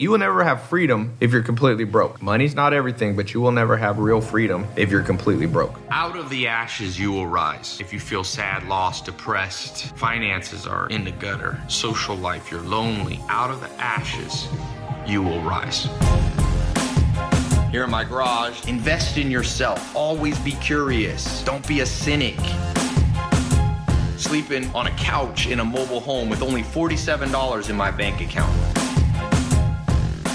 You will never have freedom if you're completely broke. Money's not everything, but you will never have real freedom if you're completely broke. Out of the ashes, you will rise. If you feel sad, lost, depressed, finances are in the gutter, social life, you're lonely, out of the ashes, you will rise. Here in my garage, invest in yourself. Always be curious. Don't be a cynic. Sleeping on a couch in a mobile home with only $47 in my bank account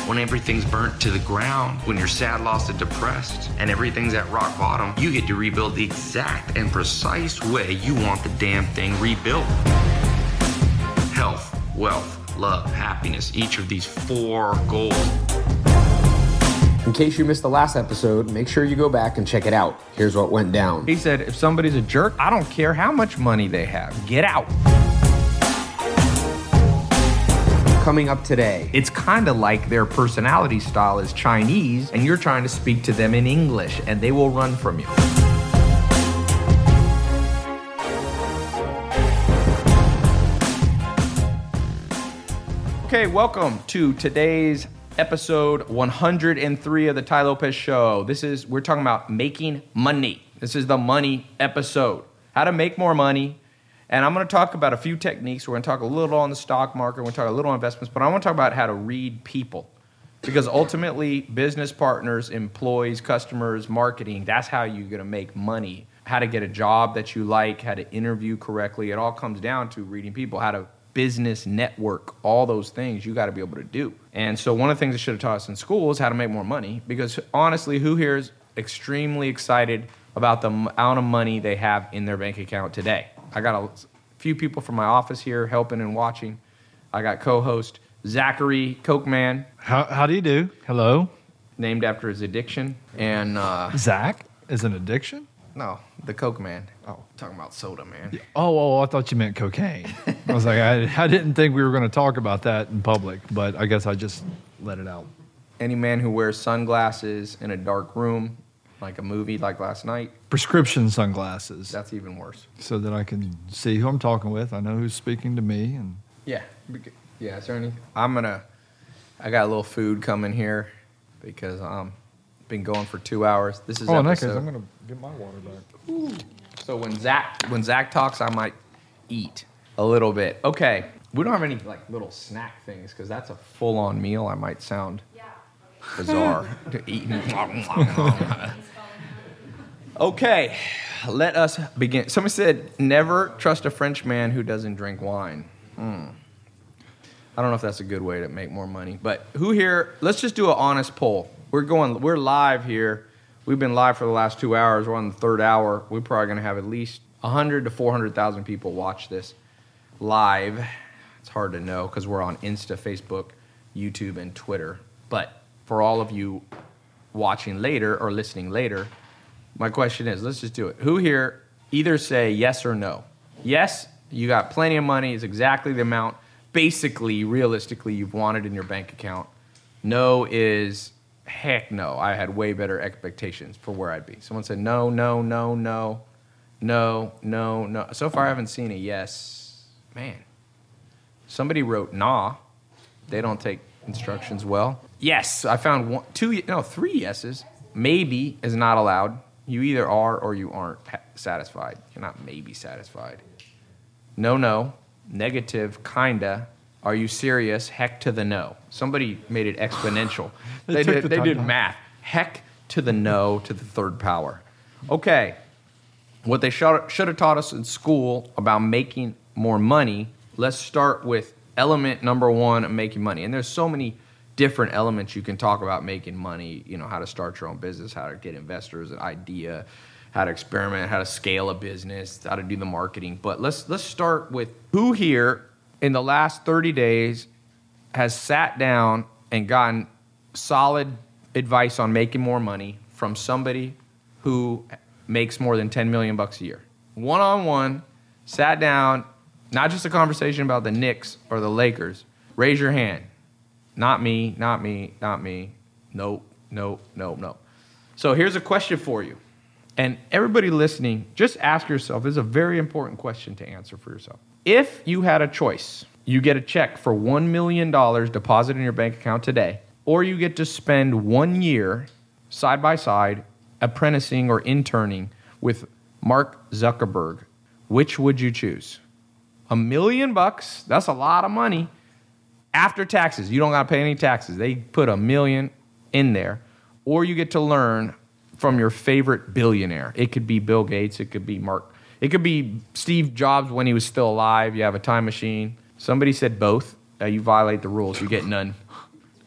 when everything's burnt to the ground, when you're sad, lost, and depressed, and everything's at rock bottom, you get to rebuild the exact and precise way you want the damn thing rebuilt. Health, wealth, love, happiness, each of these four goals. In case you missed the last episode, make sure you go back and check it out. Here's what went down. He said, if somebody's a jerk, I don't care how much money they have. Get out. Coming up today, It's kind of like their personality style is Chinese, and you're trying to speak to them in English, and they will run from you. Okay, welcome to today's episode 103 of the Tai Lopez Show. This is, we're talking about making money. This is the money episode. How to make more money. And I'm going to talk about a few techniques. We're going to talk a little on the stock market. We're going to talk a little on investments, but I want to talk about how to read people. Because ultimately, business partners, employees, customers, marketing, that's how you're going to make money. How to get a job that you like, how to interview correctly. It all comes down to reading people, how to business network, all those things you got to be able to do. And so, one of the things they should have taught us in school is how to make more money. Because honestly, who here is extremely excited about the amount of money they have in their bank account today? I got a few people from my office here helping and watching. I got co host Zachary Cokeman, How, how do you do? Hello. named after his addiction. And uh, Zach is an addiction? no, the Coke Man. Oh, talking about soda, man. Oh, oh, I thought you meant cocaine. I was like, I, I didn't think we were going to talk about that in public, but I guess I just let it out. Any man who wears sunglasses in a dark room, like a movie like last night, Prescription sunglasses that's even worse. so that I can see who I'm talking with. I know who's speaking to me. And Yeah. Yeah, is there any? I'm going to, I got a little food coming here because um been going for two hours. This is oh, in that case, I'm going to get my water back. So when Zach when Zach talks, I might eat a little bit. Okay, we don't have any like little snack things because that's a full on meal. I might sound bizarre to eat. okay, let us begin. Somebody said, "Never trust a French man who doesn't drink wine." Hmm. I don't know if that's a good way to make more money, but who here? Let's just do an honest poll. We're going. We're live here. We've been live for the last two hours. We're on the third hour. We're probably going to have at least 100 to 400,000 people watch this live. It's hard to know because we're on Insta, Facebook, YouTube, and Twitter. But for all of you watching later or listening later, my question is let's just do it. Who here either say yes or no? Yes, you got plenty of money, is exactly the amount, basically, realistically, you've wanted in your bank account. No is heck no. I had way better expectations for where I'd be. Someone said no, no, no, no, no, no, no. So far, I haven't seen a yes. Man, somebody wrote nah. They don't take instructions well. Yes, I found one, two, no, three yeses. Maybe is not allowed. You either are or you aren't satisfied. You're not maybe satisfied. No, no. Negative, kinda. Are you serious? Heck to the no. Somebody made it exponential. They they did, the they did math. Heck to the no to the third power. Okay. What they should, should have taught us in school about making more money, let's start with element number one of making money. And there's so many different elements you can talk about making money, you know, how to start your own business, how to get investors, an idea, how to experiment, how to scale a business, how to do the marketing. But let's let's start with who here in the last 30 days has sat down and gotten solid advice on making more money from somebody who makes more than 10 million bucks a year. One on one, sat down, not just a conversation about the Knicks or the Lakers. Raise your hand. Not me, not me, not me. Nope, nope, nope, nope. So here's a question for you. And everybody listening, just ask yourself this is a very important question to answer for yourself. If you had a choice You get a check for $1 million deposited in your bank account today, or you get to spend one year side by side apprenticing or interning with Mark Zuckerberg. Which would you choose? A million bucks, that's a lot of money after taxes. You don't got to pay any taxes. They put a million in there, or you get to learn from your favorite billionaire. It could be Bill Gates, it could be Mark, it could be Steve Jobs when he was still alive. You have a time machine. Somebody said both. Uh, you violate the rules, you get none.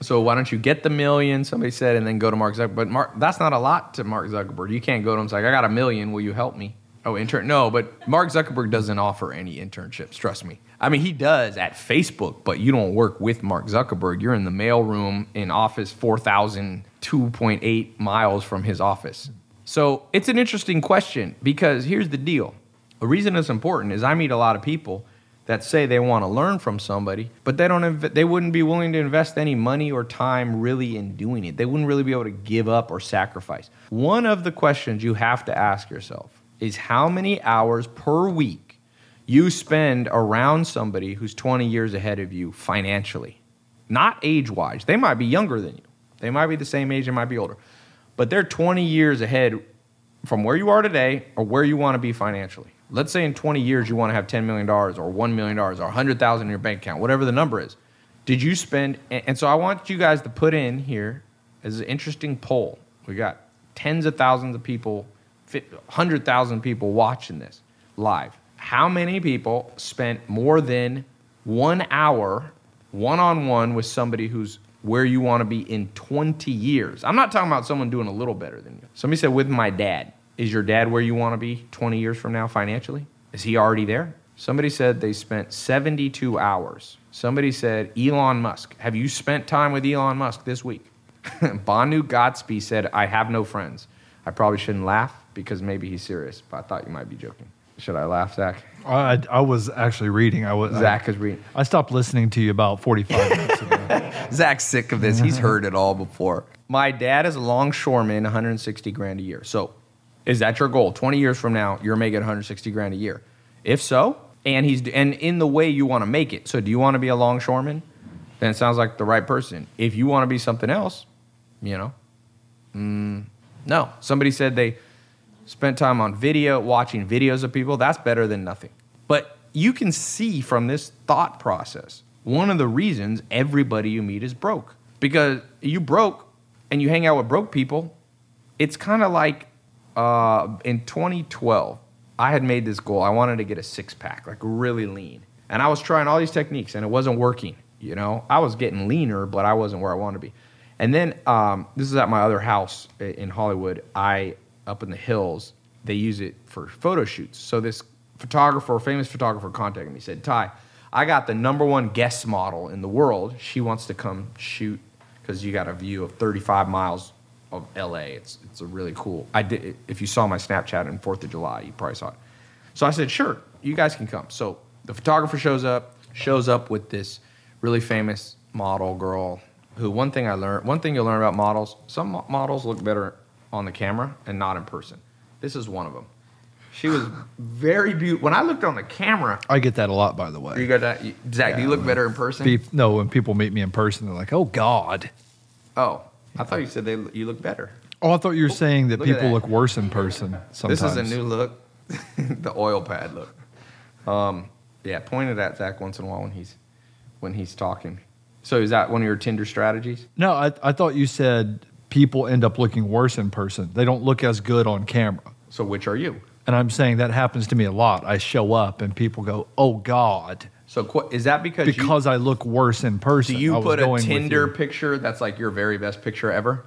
So why don't you get the million? Somebody said, and then go to Mark Zuckerberg. But Mark, that's not a lot to Mark Zuckerberg. You can't go to him and say, "I got a million. Will you help me?" Oh, intern? No, but Mark Zuckerberg doesn't offer any internships. Trust me. I mean, he does at Facebook, but you don't work with Mark Zuckerberg. You're in the mailroom in office 4,000, 2.8 miles from his office. So it's an interesting question because here's the deal. The reason it's important is I meet a lot of people that say they want to learn from somebody, but they don't. Inv- they wouldn't be willing to invest any money or time really in doing it. They wouldn't really be able to give up or sacrifice. One of the questions you have to ask yourself is how many hours per week you spend around somebody who's 20 years ahead of you financially, not age wise. They might be younger than you. They might be the same age. They might be older, but they're 20 years ahead from where you are today or where you want to be financially. Let's say in 20 years you want to have $10 million or $1 million or 100,000 in your bank account, whatever the number is. Did you spend, and so I want you guys to put in here as an interesting poll. We got tens of thousands of people, 100,000 people watching this live. How many people spent more than one hour one on one with somebody who's where you want to be in 20 years? I'm not talking about someone doing a little better than you. Somebody said, with my dad. Is your dad where you want to be 20 years from now financially? Is he already there? Somebody said they spent 72 hours. Somebody said Elon Musk. Have you spent time with Elon Musk this week? Banu Gatsby said, I have no friends. I probably shouldn't laugh because maybe he's serious, but I thought you might be joking. Should I laugh, Zach? I, I was actually reading. I was Zach is reading. I stopped listening to you about 45 minutes ago. Zach's sick of this. He's heard it all before. My dad is a longshoreman, 160 grand a year. So is that your goal? 20 years from now, you're making 160 grand a year. If so, and he's and in the way you want to make it. So do you want to be a longshoreman? Then it sounds like the right person. If you want to be something else, you know, mm, no. Somebody said they spent time on video, watching videos of people. That's better than nothing. But you can see from this thought process one of the reasons everybody you meet is broke because you broke and you hang out with broke people. It's kind of like uh, in 2012, I had made this goal. I wanted to get a six pack, like really lean. And I was trying all these techniques and it wasn't working. You know, I was getting leaner, but I wasn't where I wanted to be. And then um, this is at my other house in Hollywood. I, up in the hills, they use it for photo shoots. So this photographer, famous photographer, contacted me. Said, Tai, I got the number one Guess model in the world. She wants to come shoot because you got a view of 35 miles of LA. It's it's a really cool. I did if you saw my Snapchat on Fourth of July, you probably saw it. So I said, sure, you guys can come. So the photographer shows up, shows up with this really famous model girl. Who one thing I learned, one thing you'll learn about models, some models look better on the camera and not in person. This is one of them. She was very beautiful. When I looked on the camera, I get that a lot, by the way. you got that. you- Zach, do you look better in person? Pe- no, when people meet me in person, they're like, "Oh God." Oh, I thought you said they you look better. Oh, I thought you were saying that look people that. look worse in person. Sometimes This is a new look, the oil pad look. Um, yeah, point it at Zach once in a while when he's when he's talking. So is that one of your Tinder strategies? No, I, I thought you said people end up looking worse in person. They don't look as good on camera. So which are you? And I'm saying that happens to me a lot. I show up and people go, "Oh God," So qu- is that because because I look worse in you, person. do you I put a Tinder picture that's like your very best picture ever?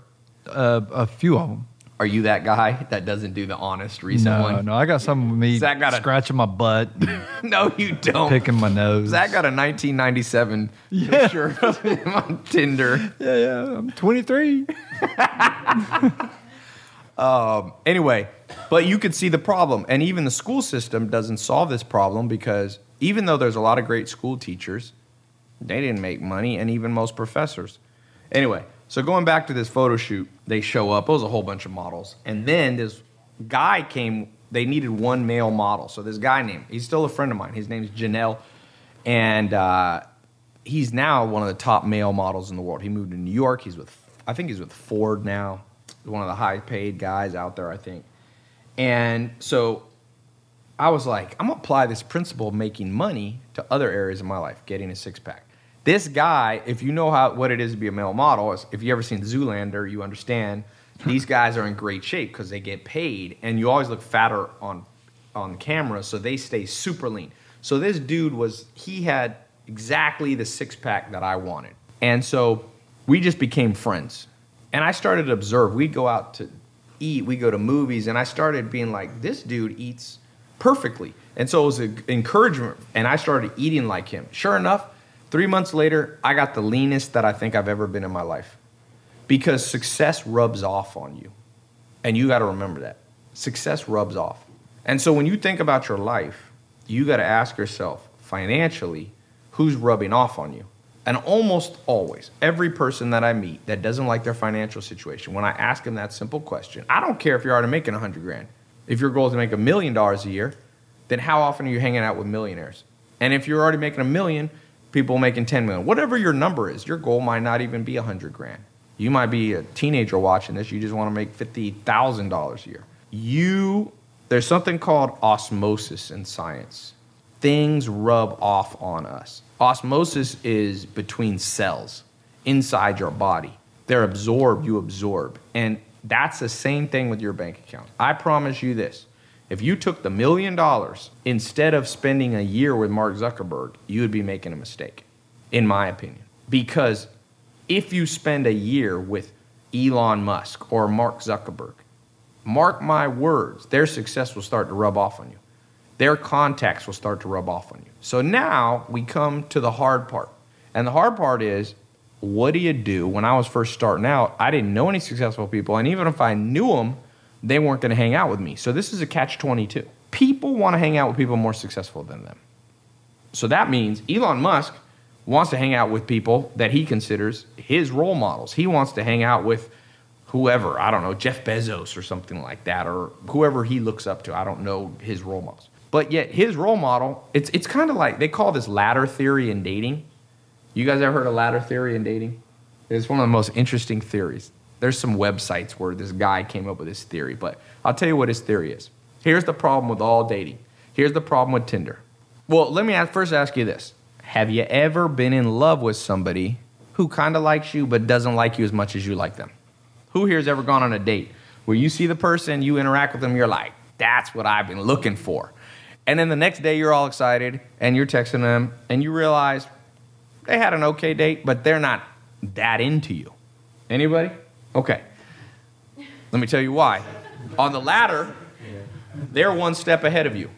Uh, a few of them. Are you that guy that doesn't do the honest recent No, one? no, I got some of me Zach got a- scratching my butt, no, you don't. picking my nose. Zach got a 1997 picture of him on Tinder. yeah, yeah, I'm 23. Um, anyway, but you could see the problem. And even the school system doesn't solve this problem because even though there's a lot of great school teachers, they didn't make money, and even most professors. Anyway, so going back to this photo shoot, they show up. It was a whole bunch of models. And then this guy came, they needed one male model. So this guy named, he's still a friend of mine. His name's Janelle. and uh, he's now one of the top male models in the world. He moved to New York. He's with, I think he's with Ford now. One of the high paid guys out there, I think. And so I was like, I'm gonna apply this principle of making money to other areas of my life, getting a six pack. This guy, if you know how what it is to be a male model, is if you ever seen Zoolander, you understand these guys are in great shape because they get paid, and you always look fatter on on camera, so they stay super lean. So this dude was he had exactly the six pack that I wanted, and so we just became friends. And I started to observe. We'd go out to eat, we go to movies, and I started being like, this dude eats perfectly. And so it was an encouragement, and I started eating like him. Sure enough, three months later, I got the leanest that I think I've ever been in my life. Because success rubs off on you. And you got to remember that. Success rubs off. And so when you think about your life, you got to ask yourself financially, who's rubbing off on you? And almost always, every person that I meet that doesn't like their financial situation, when I ask them that simple question, I don't care if you're already making 100 grand. If your goal is to make a million dollars a year, then how often are you hanging out with millionaires? And if you're already making a million, people making 10 million, whatever your number is, your goal might not even be 100 grand. You might be a teenager watching this, you just want to make $50,000 a year. You, there's something called osmosis in science. Things rub off on us. Osmosis is between cells inside your body. They're absorbed, you absorb. And that's the same thing with your bank account. I promise you this. If you took the million dollars instead of spending a year with Mark Zuckerberg, you would be making a mistake, in my opinion. Because if you spend a year with Elon Musk or Mark Zuckerberg, mark my words, their success will start to rub off on you. Their contacts will start to rub off on you. So now we come to the hard part. And the hard part is what do you do? When I was first starting out, I didn't know any successful people, and even if I knew them, they weren't going to hang out with me. So this is a catch 22. People want to hang out with people more successful than them. So that means Elon Musk wants to hang out with people that he considers his role models. He wants to hang out with whoever, I don't know, Jeff Bezos or something like that, or whoever he looks up to. I don't know his role models. But yet his role model, it's, it's kind of like they call this ladder theory in dating. You guys ever heard of ladder theory in dating? It's one of the most interesting theories. There's some websites where this guy came up with this theory, but I'll tell you what his theory is. Here's the problem with all dating. Here's the problem with Tinder. Well, let me first ask you this. Have you ever been in love with somebody who kind of likes you but doesn't like you as much as you like them? Who here has ever gone on a date where you see the person, you interact with them, you're like, that's what I've been looking for. And then the next day you're all excited and you're texting them and you realize they had an okay date, but they're not that into you. Anybody? Okay. Let me tell you why. On the ladder, they're one step ahead of you.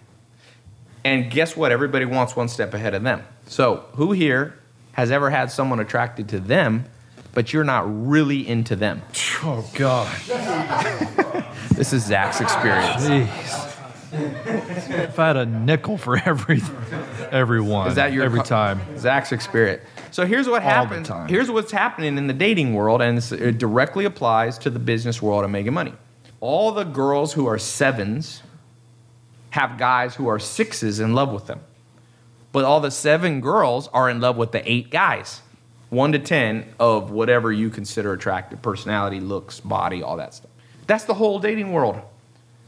And guess what? Everybody wants one step ahead of them. So, who here has ever had someone attracted to them, but you're not really into them? Oh God. This is Zach's experience. Jeez. if I had a nickel for every everyone, Is that your every co- time? Zach's experience. So here's what happens. Here's what's happening in the dating world, and it directly applies to the business world of making money. All the girls who are sevens have guys who are sixes in love with them, but all the seven girls are in love with the eight guys, one to ten of whatever you consider attractive, personality, looks, body, all that stuff. That's the whole dating world.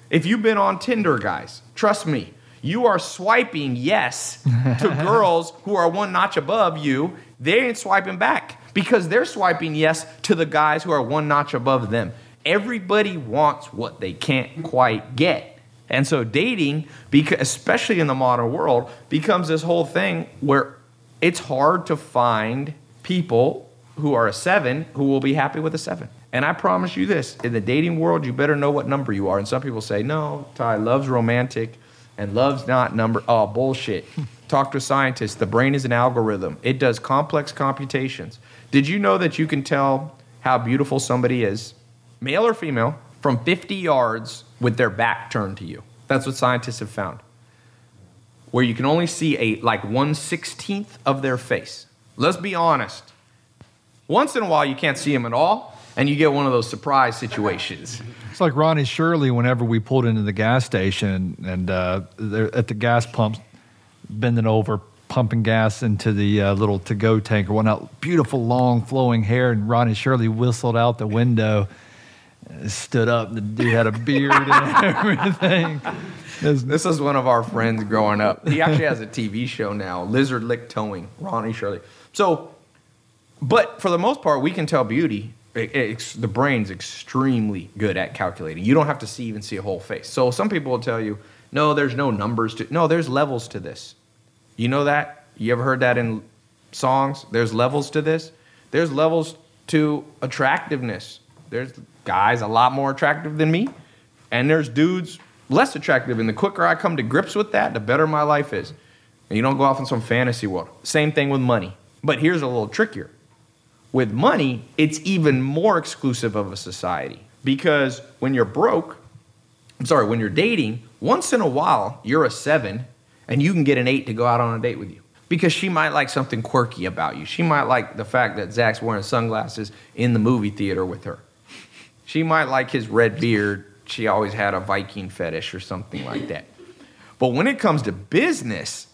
If you've been on Tinder, guys, trust me, you are swiping yes to girls who are one notch above you. They ain't swiping back because they're swiping yes to the guys who are one notch above them. Everybody wants what they can't quite get. And so dating, especially in the modern world, becomes this whole thing where it's hard to find people who are a seven who will be happy with a seven. And I promise you this in the dating world, you better know what number you are. And some people say, no, Tai, love's romantic and love's not number. Oh, bullshit. Talk to a scientist. The brain is an algorithm, it does complex computations. Did you know that you can tell how beautiful somebody is, male or female, from 50 yards with their back turned to you? That's what scientists have found where you can only see a like 116th of their face. Let's be honest. Once in a while you can't see them at all, and you get one of those surprise situations. It's like Ronnie Shirley whenever we pulled into the gas station and uh, at the gas pumps, bending over, pumping gas into the uh, little to-go tank or whatnot. Beautiful, long, flowing hair, and Ronnie Shirley whistled out the window, stood up. The dude had a beard and everything. Was- This is one of our friends growing up. He actually has a TV show now, Lizard Lick Towing, Ronnie Shirley. So, but for the most part, we can tell beauty. It- the brain's extremely good at calculating. You don't have to see even see a whole face. So some people will tell you, no, there's no numbers to. No, there's levels to this. You know that? You ever heard that in songs? There's levels to this. There's levels to attractiveness. There's guys a lot more attractive than me, and there's dudes less attractive. And the quicker I come to grips with that, the better my life is. And you don't go off in some fantasy world. Same thing with money. But here's a little trickier. With money, it's even more exclusive of a society because when you're broke, I'm sorry, when you're dating, once in a while, you're a seven and you can get an eight to go out on a date with you because she might like something quirky about you. She might like the fact that Zach's wearing sunglasses in the movie theater with her. She might like his red beard. She always had a Viking fetish or something like that. But when it comes to business,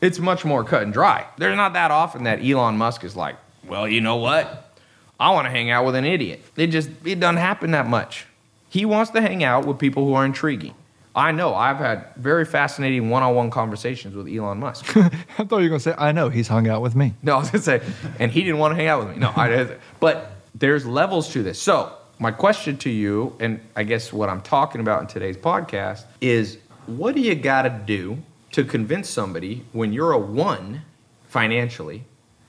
it's much more cut and dry. There's not that often that Elon Musk is like, well, you know what? I want to hang out with an idiot. It just it doesn't happen that much. He wants to hang out with people who are intriguing. I know. I've had very fascinating one-on-one conversations with Elon Musk. I thought you were going to say, I know, he's hung out with me. No, I was gonna say, and he didn't want to hang out with me. No, I didn't. But there's levels to this. So my question to you, and I guess what I'm talking about in today's podcast, is what do you got to do to convince somebody when you're a one financially,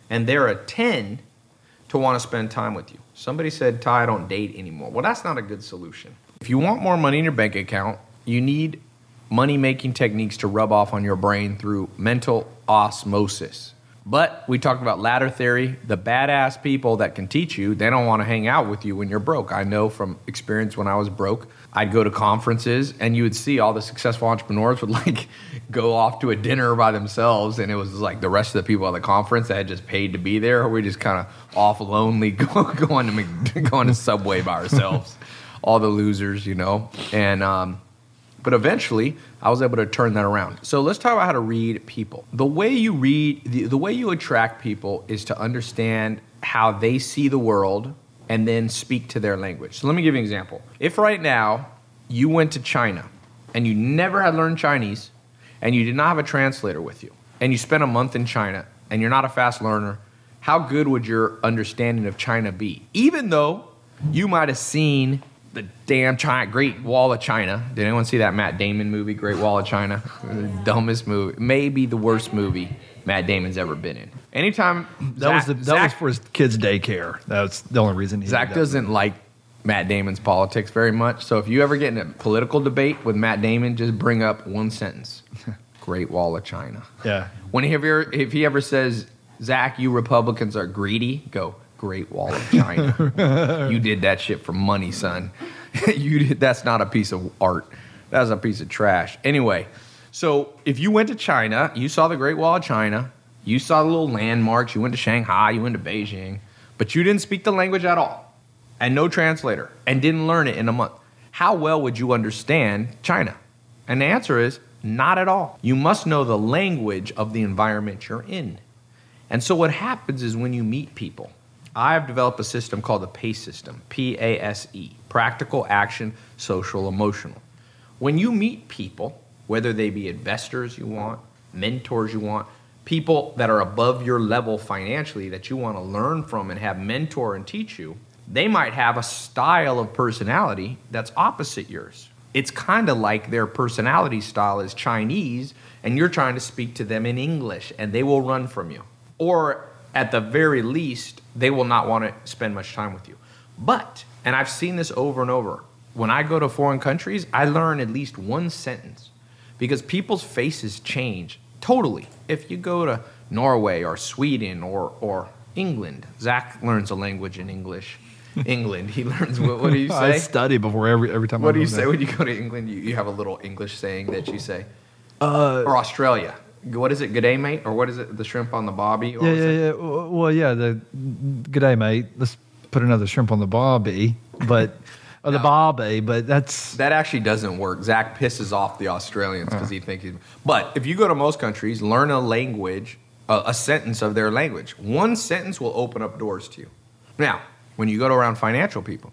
and they're a ten to want to spend time with you? Somebody said, "Tai, I don't date anymore." Well, that's not a good solution. If you want more money in your bank account, you need money making techniques to rub off on your brain through mental osmosis. But we talked about ladder theory. The badass people that can teach you, they don't want to hang out with you when you're broke. I know from experience when I was broke, I'd go to conferences and you would see all the successful entrepreneurs would like go off to a dinner by themselves and it was like the rest of the people at the conference that had just paid to be there. We just kind of off lonely going to going to Subway by ourselves. all the losers, you know. And um, but eventually, I was able to turn that around. So let's talk about how to read people. The way you read, the, the way you attract people is to understand how they see the world and then speak to their language. So let me give you an example. If right now you went to China and you never had learned Chinese and you did not have a translator with you and you spent a month in China and you're not a fast learner, how good would your understanding of China be? Even though you might have seen the damn China, Great Wall of China. Did anyone see that Matt Damon movie, Great Wall of China? the dumbest movie, maybe the worst movie Matt Damon's ever been in. Anytime That was the, that Zach- was for his kids' daycare. That's the only reason he Zach doesn't like Matt Damon's politics very much. So if you ever get in a political debate with Matt Damon, just bring up one sentence: Great Wall of China. Yeah. When he ever, if he ever says, "Zach, you Republicans are greedy," go Great Wall of China. you did that shit for money, son. you did. That's not a piece of art. That's a piece of trash. Anyway, so if you went to China, you saw the Great Wall of China. You saw the little landmarks. You went to Shanghai. You went to Beijing, but you didn't speak the language at all, and no translator, and didn't learn it in a month. How well would you understand China? And the answer is not at all. You must know the language of the environment you're in. And so what happens is when you meet people, I've developed a system called the PASE system, P A S E, practical, action, social, emotional. When you meet people, whether they be investors you want, mentors you want, people that are above your level financially that you want to learn from and have mentor and teach you, they might have a style of personality that's opposite yours. It's kind of like their personality style is Chinese and you're trying to speak to them in English and they will run from you. Or at the very least, they will not want to spend much time with you. But, and I've seen this over and over, when I go to foreign countries, I learn at least one sentence because people's faces change totally. If you go to Norway or Sweden or, or England, Zach learns a language in English. England, he learns what, what do you say? I study before every every time. I What do you say there. when you go to England? You, you have a little English saying that you say. Uh, or Australia. What is it? Good day, mate? Or what is it? The shrimp on the bobby? Or Yeah, yeah, yeah. Well, yeah. The good day, mate. Let's put another shrimp on the bobby, But or the Bobby, but that's That actually doesn't work. Zach pisses off the Australians because he uh. thinks he's. But if you go to most countries, learn a language, a, a sentence of their language. One sentence will open up doors to you. Now, when you go to around financial people,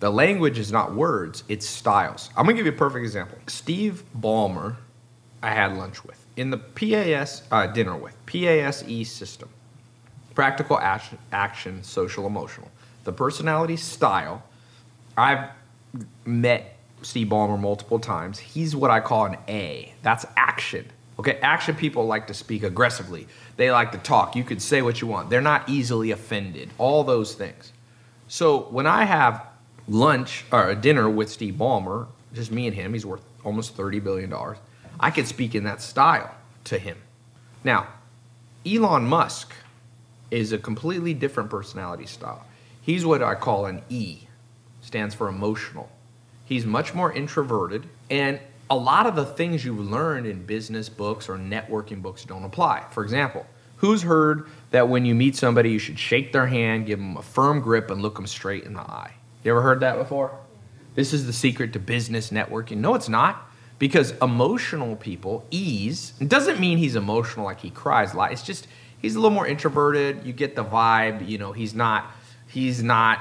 the language is not words, it's styles. I'm gonna give you a perfect example. Steve Ballmer, I had lunch with in the PAS uh, dinner with PASE system practical action, action, social, emotional. The personality style, I've met Steve Ballmer multiple times. He's what I call an A. That's action. Okay, action people like to speak aggressively. They like to talk. You could say what you want. They're not easily offended. All those things. So when I have lunch or a dinner with Steve Ballmer, just me and him, he's worth almost $30 billion. I could speak in that style to him. Now, Elon Musk is a completely different personality style. He's what I call an E, stands for emotional. He's much more introverted, and a lot of the things you learned in business books or networking books don't apply. For example, who's heard that when you meet somebody, you should shake their hand, give them a firm grip, and look them straight in the eye? You ever heard that before? This is the secret to business networking. No, it's not. Because emotional people, ease, it doesn't mean he's emotional like he cries a lot. It's just he's a little more introverted. You get the vibe, you know, he's not he's not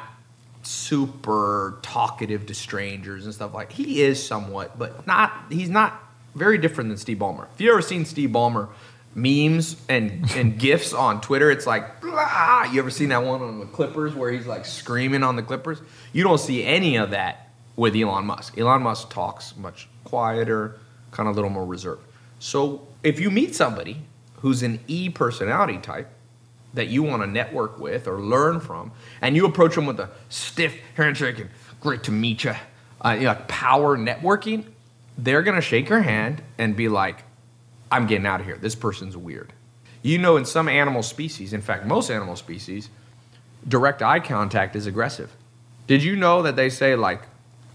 super talkative to strangers and stuff like he is somewhat, but not he's not very different than Steve Ballmer. If you ever seen Steve Ballmer memes and and gifs on Twitter, it's like blah. You ever seen that one on the Clippers where he's like screaming on the Clippers? You don't see any of that with Elon Musk. Elon Musk talks much quieter, kind of a little more reserved. So if you meet somebody who's an E personality type that you want to network with or learn from, and you approach them with a stiff handshake and great to meet you, uh, you know, like power networking, they're gonna shake your hand and be like, "I'm getting out of here. This person's weird." You know, in some animal species, in fact, most animal species, direct eye contact is aggressive. Did you know that they say like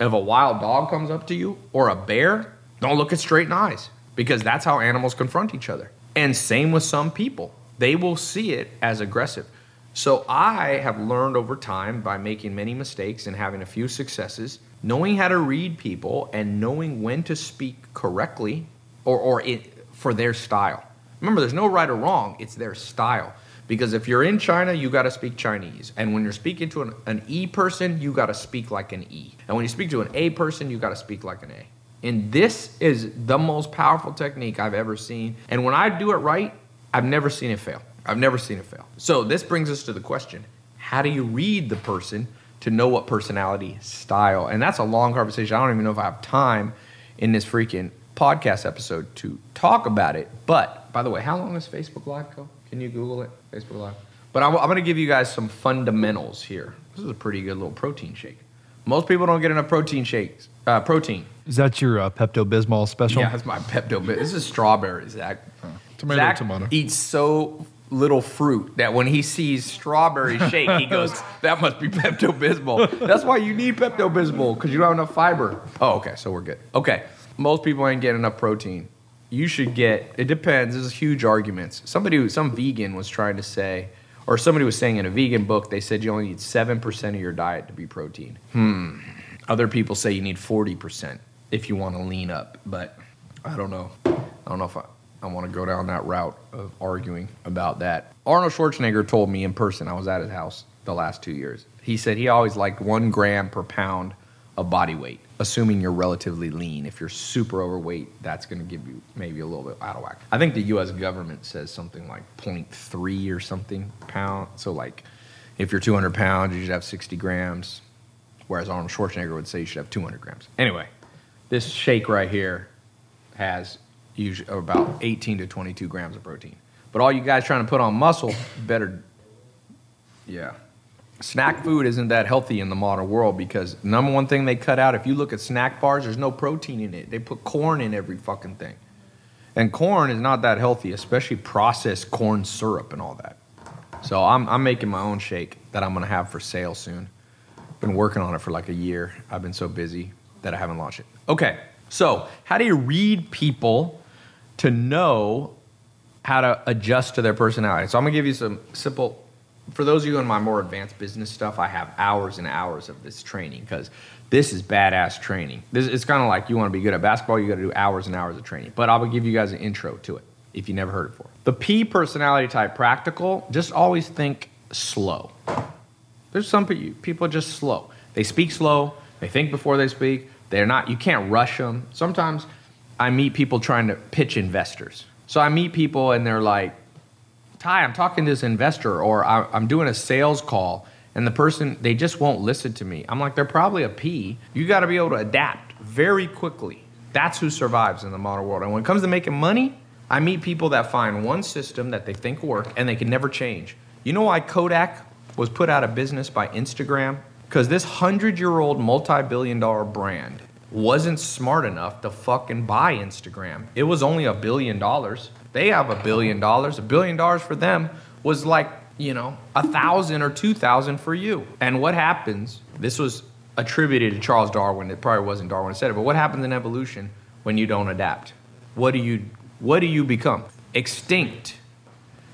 if a wild dog comes up to you or a bear, don't look it straight in the eyes because that's how animals confront each other. And same with some people. They will see it as aggressive. So I have learned over time by making many mistakes and having a few successes, knowing how to read people and knowing when to speak correctly or, or it, for their style. Remember, there's no right or wrong, it's their style. Because if you're in China, you got to speak Chinese. And when you're speaking to an, an E person, you got to speak like an E. And when you speak to an A person, you got to speak like an A. And this is the most powerful technique I've ever seen. And when I do it right, I've never seen it fail. I've never seen it fail. So this brings us to the question how do you read the person to know what personality style? And that's a long conversation. I don't even know if I have time in this freaking podcast episode to talk about it. But by the way, how long does Facebook Live go? Can you Google it? Facebook Live. But I'm, I'm going to give you guys some fundamentals here. This is a pretty good little protein shake. Most people don't get enough protein shakes. Uh, protein. is that your uh, Pepto Bismol special? Yeah, that's my Pepto. Bismol. This is strawberries, Zach. Tomato, Zach tomato. eats so little fruit that when he sees strawberry shake, he goes, "That must be Pepto Bismol." That's why you need Pepto Bismol because you don't have enough fiber. Oh, okay, so we're good. Okay, most people ain't getting enough protein. You should get. It depends. There's huge arguments. Somebody, some vegan was trying to say, or somebody was saying in a vegan book, they said you only need seven percent of your diet to be protein. Hmm. Other people say you need forty percent if you want to lean up, but I don't know. I don't know if I, I want to go down that route of arguing about that. Arnold Schwarzenegger told me in person, I was at his house the last two years. He said he always liked one gram per pound of body weight, assuming you're relatively lean. If you're super overweight, that's going to give you maybe a little bit out of whack. I think the U.S. government says something like 0.3 or something pound. So, like, if you're 200 pounds, you should have 60 grams, whereas Arnold Schwarzenegger would say you should have 200 grams. Anyway, this shake right here has usually about 18 to 22 grams of protein. But all you guys trying to put on muscle, better, yeah. Snack food isn't that healthy in the modern world because number one thing they cut out, if you look at snack bars, there's no protein in it. They put corn in every fucking thing. And corn is not that healthy, especially processed corn syrup and all that. So I'm, I'm making my own shake that I'm gonna have for sale soon. Been working on it for like a year. I've been so busy that I haven't launched it. Okay, so how do you read people to know how to adjust to their personality? So I'm gonna give you some simple for those of you in my more advanced business stuff, I have hours and hours of this training because this is badass training. This, it's kind of like you want to be good at basketball, you got to do hours and hours of training. But I will give you guys an intro to it if you never heard it before. The P personality type, practical, just always think slow. There's some people just slow. They speak slow. They think before they speak. They're not. You can't rush them. Sometimes I meet people trying to pitch investors. So I meet people and they're like, Tai, I'm talking to this investor, or I'm doing a sales call, and the person they just won't listen to me. I'm like, they're probably a P. You got to be able to adapt very quickly. That's who survives in the modern world. And when it comes to making money, I meet people that find one system that they think work and they can never change. You know why Kodak was put out of business by Instagram? Because this hundred year old multi billion dollar brand wasn't smart enough to fucking buy Instagram. It was only a billion dollars. They have a billion dollars. A billion dollars for them was like, you know, a thousand or two thousand for you. And what happens? This was attributed to Charles Darwin. It probably wasn't Darwin who said it, but what happens in evolution when you don't adapt? What do you what do you become? Extinct.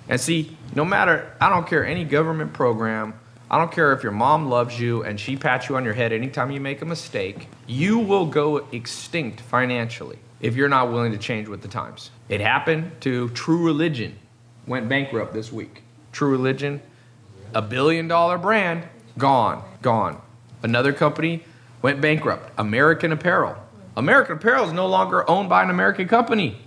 And see, no matter, I don't care any government program, I don't care if your mom loves you and she pats you on your head anytime you make a mistake, you will go extinct financially if you're not willing to change with the times. It happened to True Religion, went bankrupt this week. True Religion, a billion dollar brand, gone, gone. Another company went bankrupt, American Apparel. American Apparel is no longer owned by an American company.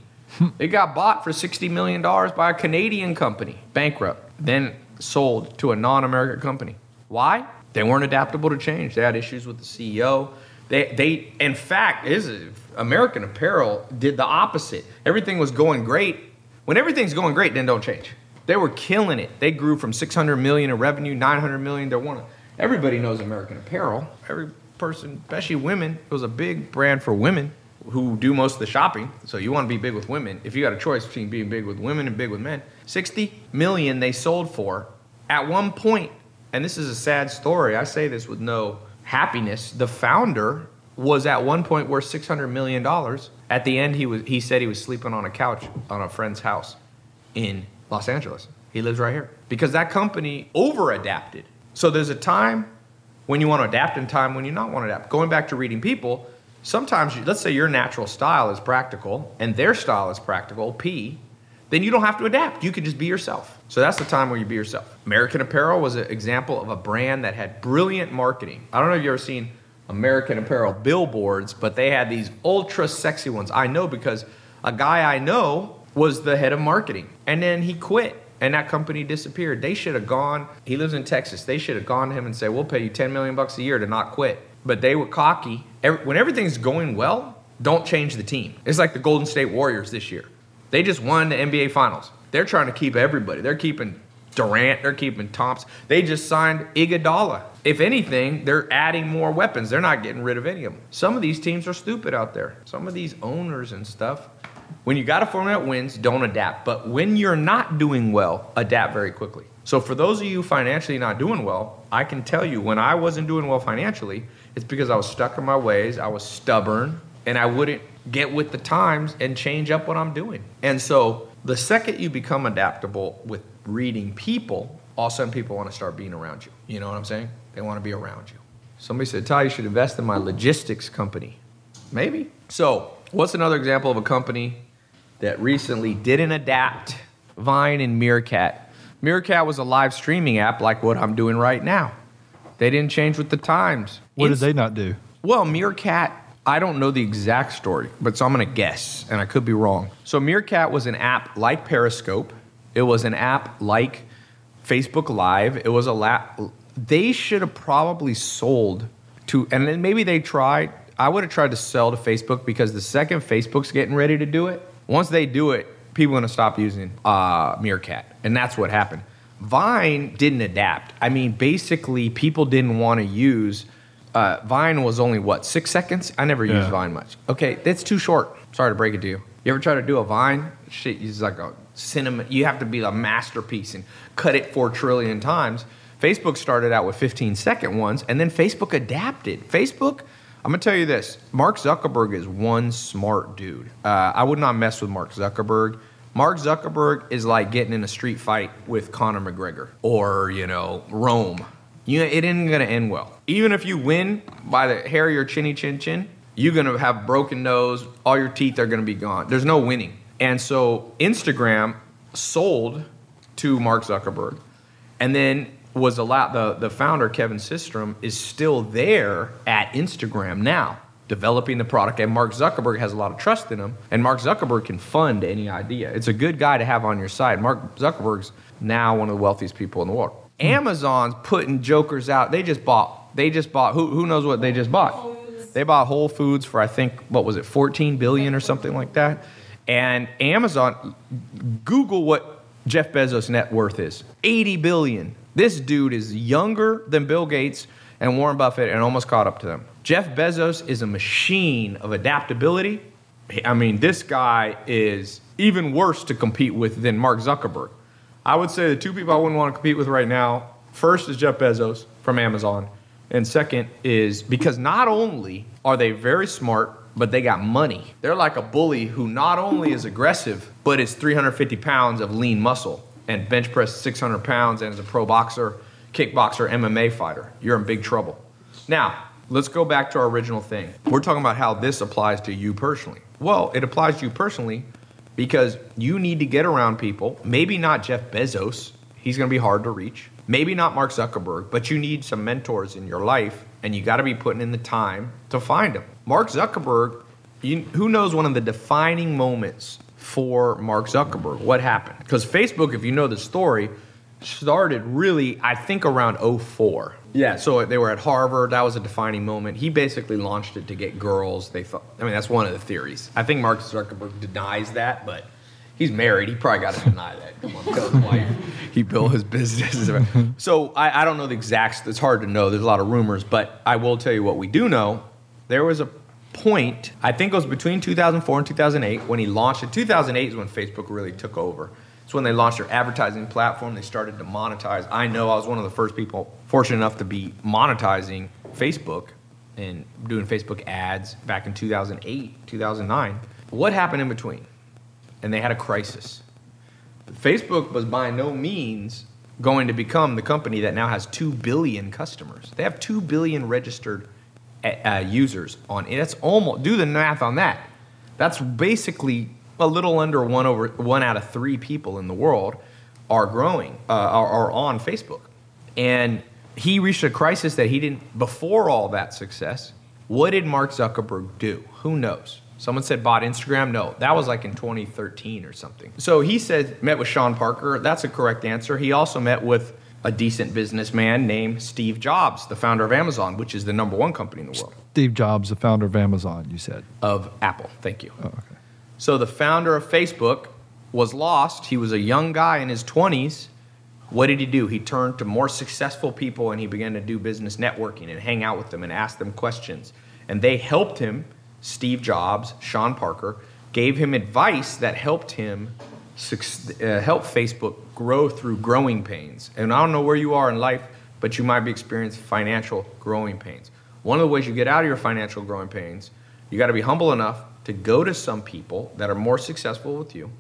It got bought for $60 million by a Canadian company, bankrupt, then sold to a non American company. Why? They weren't adaptable to change. They had issues with the CEO. They, they in fact, is American Apparel did the opposite. Everything was going great. When everything's going great, then don't change. They were killing it. They grew from 600 million in revenue, 900 million. They're one of, everybody knows American Apparel. Every person, especially women, it was a big brand for women who do most of the shopping. So you want to be big with women. If you got a choice between being big with women and big with men, 60 million they sold for at one point. And this is a sad story. I say this with no happiness. The founder was at one point worth 600 million dollars. At the end he was he said he was sleeping on a couch on a friend's house in Los Angeles. He lives right here. Because that company over adapted. So there's a time when you want to adapt and time when you not want to adapt. Going back to reading people, sometimes you, let's say your natural style is practical and their style is practical, P, then you don't have to adapt. You can just be yourself. So that's the time where you be yourself. American Apparel was an example of a brand that had brilliant marketing. I don't know if you've ever seen American Apparel billboards, but they had these ultra sexy ones. I know because a guy I know was the head of marketing and then he quit and that company disappeared. They should have gone. He lives in Texas. They should have gone to him and said, "We'll pay you 10 million bucks a year to not quit." But they were cocky. When everything's going well, don't change the team. It's like the Golden State Warriors this year. They just won the NBA Finals. They're trying to keep everybody. They're keeping Durant. They're keeping Thompson. They just signed Iguodala. If anything, they're adding more weapons. They're not getting rid of any of them. Some of these teams are stupid out there. Some of these owners and stuff. When you got a formula that wins, don't adapt. But when you're not doing well, adapt very quickly. So for those of you financially not doing well, I can tell you when I wasn't doing well financially, it's because I was stuck in my ways. I was stubborn, and I wouldn't get with the times and change up what I'm doing. And so the second you become adaptable with reading people, all of a sudden people want to start being around you. You know what I'm saying? They want to be around you. Somebody said, Tai, you should invest in my logistics company. Maybe. So, what's another example of a company that recently didn't adapt? Vine and Meerkat. Meerkat was a live streaming app like what I'm doing right now. They didn't change with the times. What did they not do? well, Meerkat, I don't know the exact story, but so I'm going to guess, and I could be wrong. So, Meerkat was an app like Periscope. It was an app like Facebook Live. It was a lap. They should have probably sold to, and then maybe they tried. I would have tried to sell to Facebook because the second Facebook's getting ready to do it, once they do it, people are going to stop using uh, Meerkat, and that's what happened. Vine didn't adapt. I mean, basically, people didn't want to use. Uh, Vine was only what six seconds. I never used Vine much. Okay, that's too short. Sorry to break it to you. You ever try to do a Vine? Shit, it's like a cinema. You have to be a masterpiece and cut it four trillion times. Facebook started out with 15 second ones, and then Facebook adapted. Facebook. I'm gonna tell you this: Mark Zuckerberg is one smart dude. Uh, I would not mess with Mark Zuckerberg. Mark Zuckerberg is like getting in a street fight with Conor McGregor or, you know, Rome. You, it going to end well. Even if you win by the hair of your chinny chin chin, you're to have broken nose. All your teeth are to be gone. There's no winning. And so Instagram sold to Mark Zuckerberg and then was allowed, the, the founder, Kevin Systrom, is still there at Instagram now developing the product. And Mark Zuckerberg has a lot of trust in him. And Mark Zuckerberg can fund any idea. It's a good guy to have on your side. Mark Zuckerberg's now one of the wealthiest people in the world. Hmm. Amazon's putting jokers out. They just bought, they just bought, who, who knows what they just bought? They bought Whole Foods for, I think, what was it, 14 billion or something like that. And Amazon, Google what Jeff Bezos' net worth is 80 billion. This dude is younger than Bill Gates and Warren Buffett and almost caught up to them. Jeff Bezos is a machine of adaptability. I mean, this guy is even worse to compete with than Mark Zuckerberg. I would say the two people I wouldn't want to compete with right now first is Jeff Bezos from Amazon, and second is because not only are they very smart, but they got money. They're like a bully who not only is aggressive, but is 350 pounds of lean muscle and bench press 600 pounds and is a pro boxer, kickboxer, MMA fighter. You're in big trouble. Now, let's go back to our original thing. We're talking about how this applies to you personally. Well, it applies to you personally because you need to get around people, maybe not Jeff Bezos, he's going to be hard to reach. Maybe not Mark Zuckerberg, but you need some mentors in your life and you got to be putting in the time to find them. Mark Zuckerberg, you, who knows one of the defining moments for Mark Zuckerberg? What happened? Because Facebook, if you know the story, started really, I think, around 04. Yeah, so they were at Harvard. That was a defining moment. He basically launched it to get girls. They thought, I mean, that's one of the theories. I think Mark Zuckerberg denies that, but he's married. He probably got to deny that. Come on, tell his wife he built his business. so I, I don't know the exacts. It's hard to know. There's a lot of rumors, but I will tell you what we do know. There was a point, I think it was between 2004 and 2008, when he launched it. 2008 is when Facebook really took over. It's when they launched their advertising platform. They started to monetize. I know I was one of the first people fortunate enough to be monetizing Facebook and doing Facebook ads back in 2008, 2009. What happened in between? And they had a crisis. Facebook was by no means going to become the company that now has 2 billion customers. They have 2 billion registered uh, users on it. That's almost, do the math on that. That's basically a little under one over one out of three people in the world are growing uh, are, are on Facebook, and he reached a crisis that he didn't before all that success. What did Mark Zuckerberg do? Who knows? Someone said bought Instagram. No, that was like in 2013 or something. So he said met with Sean Parker. That's a correct answer. He also met with a decent businessman named Steve Jobs, the founder of Amazon, which is the number one company in the world. Steve Jobs, the founder of Amazon, you said. Of Apple. Thank you. Oh, okay. So the founder of Facebook was lost. He was a young guy in his 20s. What did he do? He turned to more successful people and he began to do business networking and hang out with them and ask them questions. And they helped him, Steve Jobs, Sean Parker, gave him advice that helped him uh, help Facebook grow through growing pains. And I don't know where you are in life, but you might be experiencing financial growing pains. One of the ways you get out of your financial growing pains, you got to be humble enough to go to some people that are more successful with you,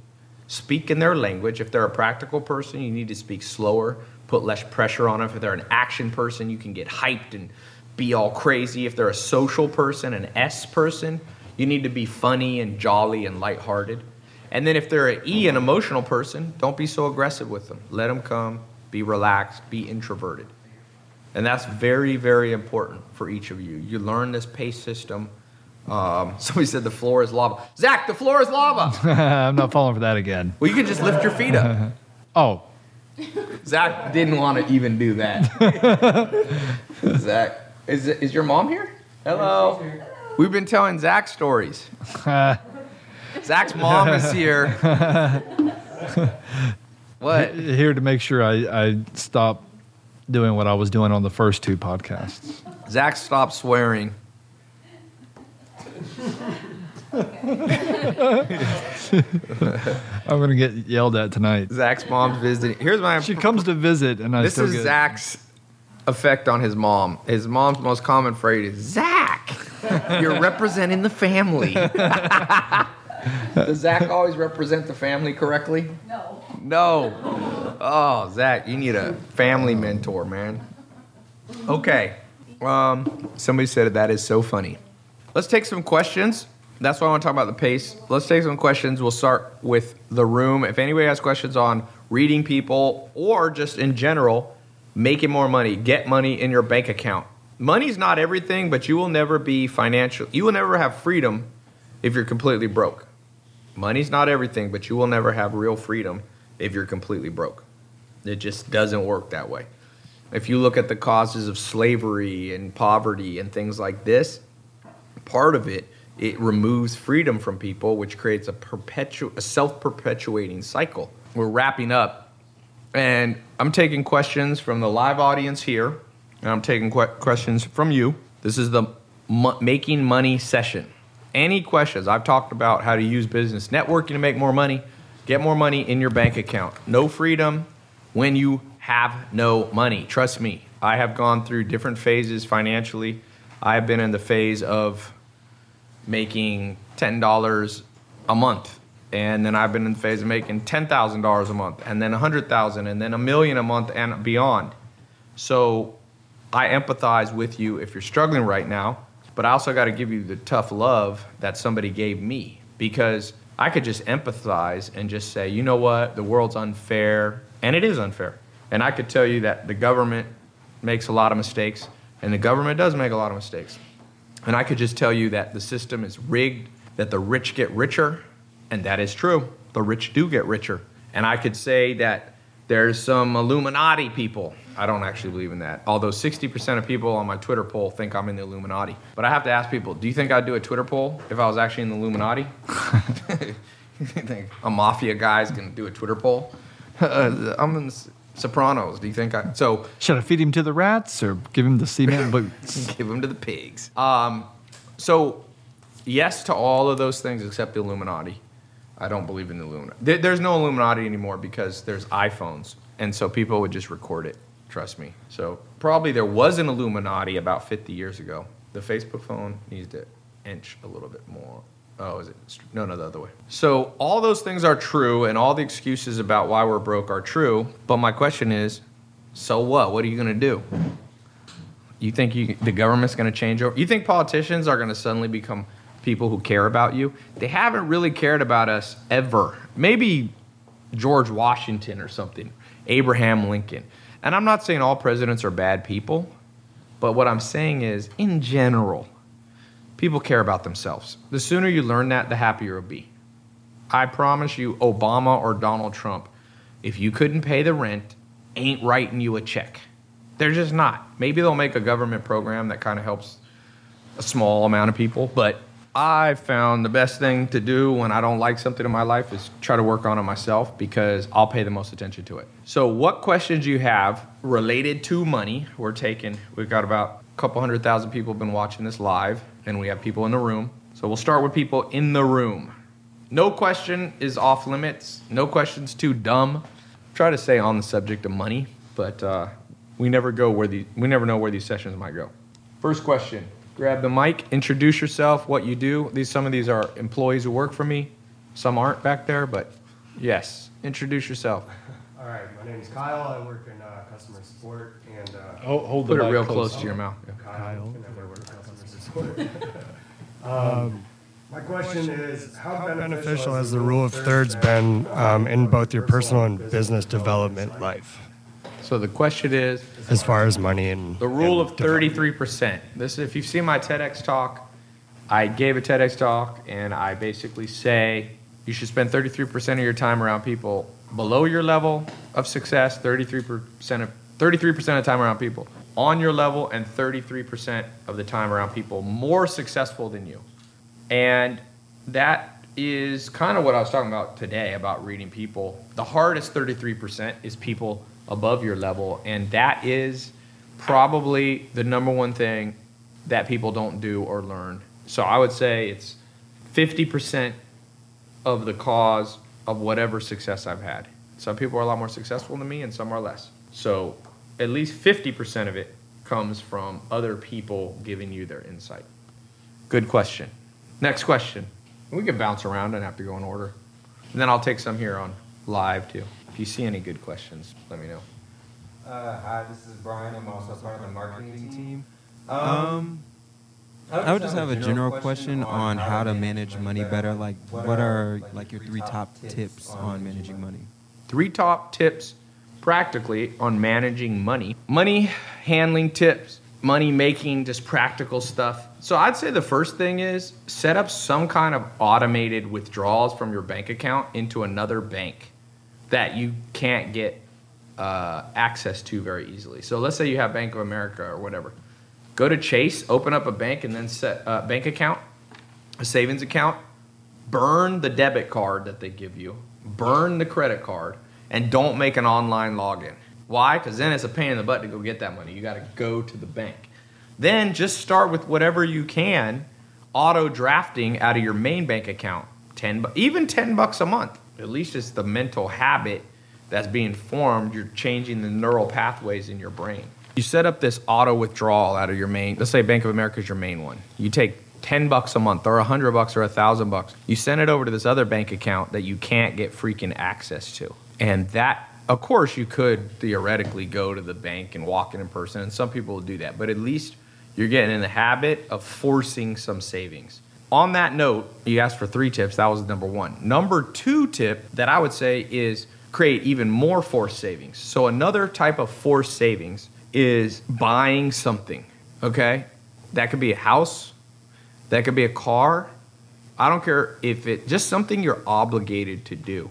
speak in their language. If they're a practical person, you need to speak slower, put less pressure on them. If they're an action person, you can get hyped and be all crazy. If they're a social person, an S person, you need to be funny and jolly and lighthearted. And then if they're an E, an emotional person, don't be so aggressive with them. Let them come, be relaxed, be introverted. And that's very, very important for each of you. You learn this PASE system um, somebody said the floor is lava. Zach, the floor is lava. I'm not falling for that again. Well, you can just lift your feet up. oh. Zach didn't want to even do that. Zach, is, is your mom here? Hello. We've been telling Zach stories. Zach's mom is here. what? Here to make sure I, I stop doing what I was doing on the first two podcasts. Zach stopped swearing. I'm gonna get yelled at tonight. Zach's mom's visiting. Here's my. She comes to visit, and I. This is get... Zach's effect on his mom. His mom's most common phrase is Zach. You're representing the family. Does Zach always represent the family correctly? No. No. Oh, Zach, you need a family mentor, man. Okay. Um, somebody said that is so funny. Let's take some questions. That's why I want to talk about the PASE. Let's take some questions. We'll start with the room. If anybody has questions on reading people or just in general, making more money, get money in your bank account. Money's not everything, but you will never be financial. You will never have freedom if you're completely broke. Money's not everything, but you will never have real freedom if you're completely broke. It just doesn't work that way. If you look at the causes of slavery and poverty and things like this, part of it it removes freedom from people, which creates a perpetu- a self-perpetuating cycle. We're wrapping up, and I'm taking questions from the live audience here, and I'm taking que- questions from you. This is the making money session. Any questions? I've talked about how to use business networking to make more money, get more money in your bank account. No freedom when you have no money. Trust me, I have gone through different phases financially. I have been in the phase of making $10 a month. And then I've been in the phase of making $10,000 a month and then a 100,000 and then a million a month and beyond. So I empathize with you if you're struggling right now, but I also got to give you the tough love that somebody gave me because I could just empathize and just say, you know what, the world's unfair, and it is unfair. And I could tell you that the government makes a lot of mistakes, and the government does make a lot of mistakes. And I could just tell you that the system is rigged, that the rich get richer, and that is true. The rich do get richer. And I could say that there's some Illuminati people. I don't actually believe in that. Although 60% of people on my Twitter poll think I'm in the Illuminati. But I have to ask people, do you think I'd do a Twitter poll if I was actually in the Illuminati? you think a mafia guy's gonna do a Twitter poll? Uh, I'm in the Sopranos. Do you think I? So Should I feed him to the rats or give him the cement boots? give him to the pigs. Um, so, yes to all of those things except the Illuminati. I don't believe in the Illuminati. There, there's no Illuminati anymore because there's iPhones, and so people would just record it. Trust me. So probably there was an Illuminati about 50 years ago. The Facebook phone needs to inch a little bit more. Oh, is it? No, no, the other way. So all those things are true, and all the excuses about why we're broke are true. But my question is, so what? What are you gonna do? You think you, the government's going to change over? You think politicians are going to suddenly become people who care about you? They haven't really cared about us ever. Maybe George Washington or something, Abraham Lincoln. And I'm not saying all presidents are bad people, but what I'm saying is, in general, people care about themselves. The sooner you learn that, the happier you'll be. I promise you, Obama or Donald Trump, if you couldn't pay the rent, ain't writing you a check. They're just not. Maybe they'll make a government program that kind of helps a small amount of people, but I found the best thing to do when I don't like something in my life is try to work on it myself because I'll pay the most attention to it. So, what questions you have related to money? We're taking, we've got about a couple hundred thousand people been watching this live, and we have people in the room. So, we'll start with people in the room. No question is off limits. No question's too dumb. Try to stay on the subject of money, but uh, we never go where the we never know where these sessions might go. First question: Grab the mic, introduce yourself, what you do. These some of these are employees who work for me. Some aren't back there, but yes, introduce yourself. All right, my name is Kyle. I work in uh, customer support and uh, Oh, hold Put the it mic real close to your mouth. Yeah. Kyle. and I work in customer support. um, my question is, how beneficial has the rule of thirds been um, in both your personal and business development life, So the question is as far as money and the rule and of 33%. This if you've seen my TEDx talk, I gave a TEDx talk and I basically say you should spend 33% of your time around people below your level of success, 33% of 33% of the time around people on your level and 33% of the time around people more successful than you. And that is kind of what I was talking about today about reading people. The hardest 33% is people above your level, and that is probably the number one thing that people don't do or learn. So I would say it's 50% of the cause of whatever success I've had. Some people are a lot more successful than me, and some are less. So at least 50% of it comes from other people giving you their insight. Good question. Next question. We can bounce around and have to go in order. And then I'll take some here on live too. If you see any good questions, let me know. Uh, hi, this is Brian. I'm also part of the marketing team. Um, I would just have a general question on how to manage money better. Like, what are like your three top tips on managing money? Three top tips practically on managing money. Money handling tips, money making, just practical stuff. So I'd say the first thing is set up some kind of automated withdrawals from your bank account into another bank that you can't get uh, access to very easily. So let's say you have Bank of America or whatever. Go to Chase, open up a bank, and then set a bank account, a savings account. Burn the debit card that they give you. Burn the credit card, and don't make an online login. Why? Because then it's a pain in the butt to go get that money. You got to go to the bank. Then just start with whatever you can, auto drafting out of your main bank account. Ten, even ten bucks a month. At least it's the mental habit that's being formed, you're changing the neural pathways in your brain. You set up this auto withdrawal out of your main, let's say Bank of America is your main one. You take 10 bucks a month or 100 bucks or 1000 bucks. You send it over to this other bank account that you can't get freaking access to. And that of course you could theoretically go to the bank and walk in in person and some people will do that, but at least you're getting in the habit of forcing some savings. On that note, you asked for three tips. That was number one. Number two tip that I would say is create even more forced savings. So another type of forced savings is buying something. Okay? That could be a house, that could be a car. I don't care if it just something you're obligated to do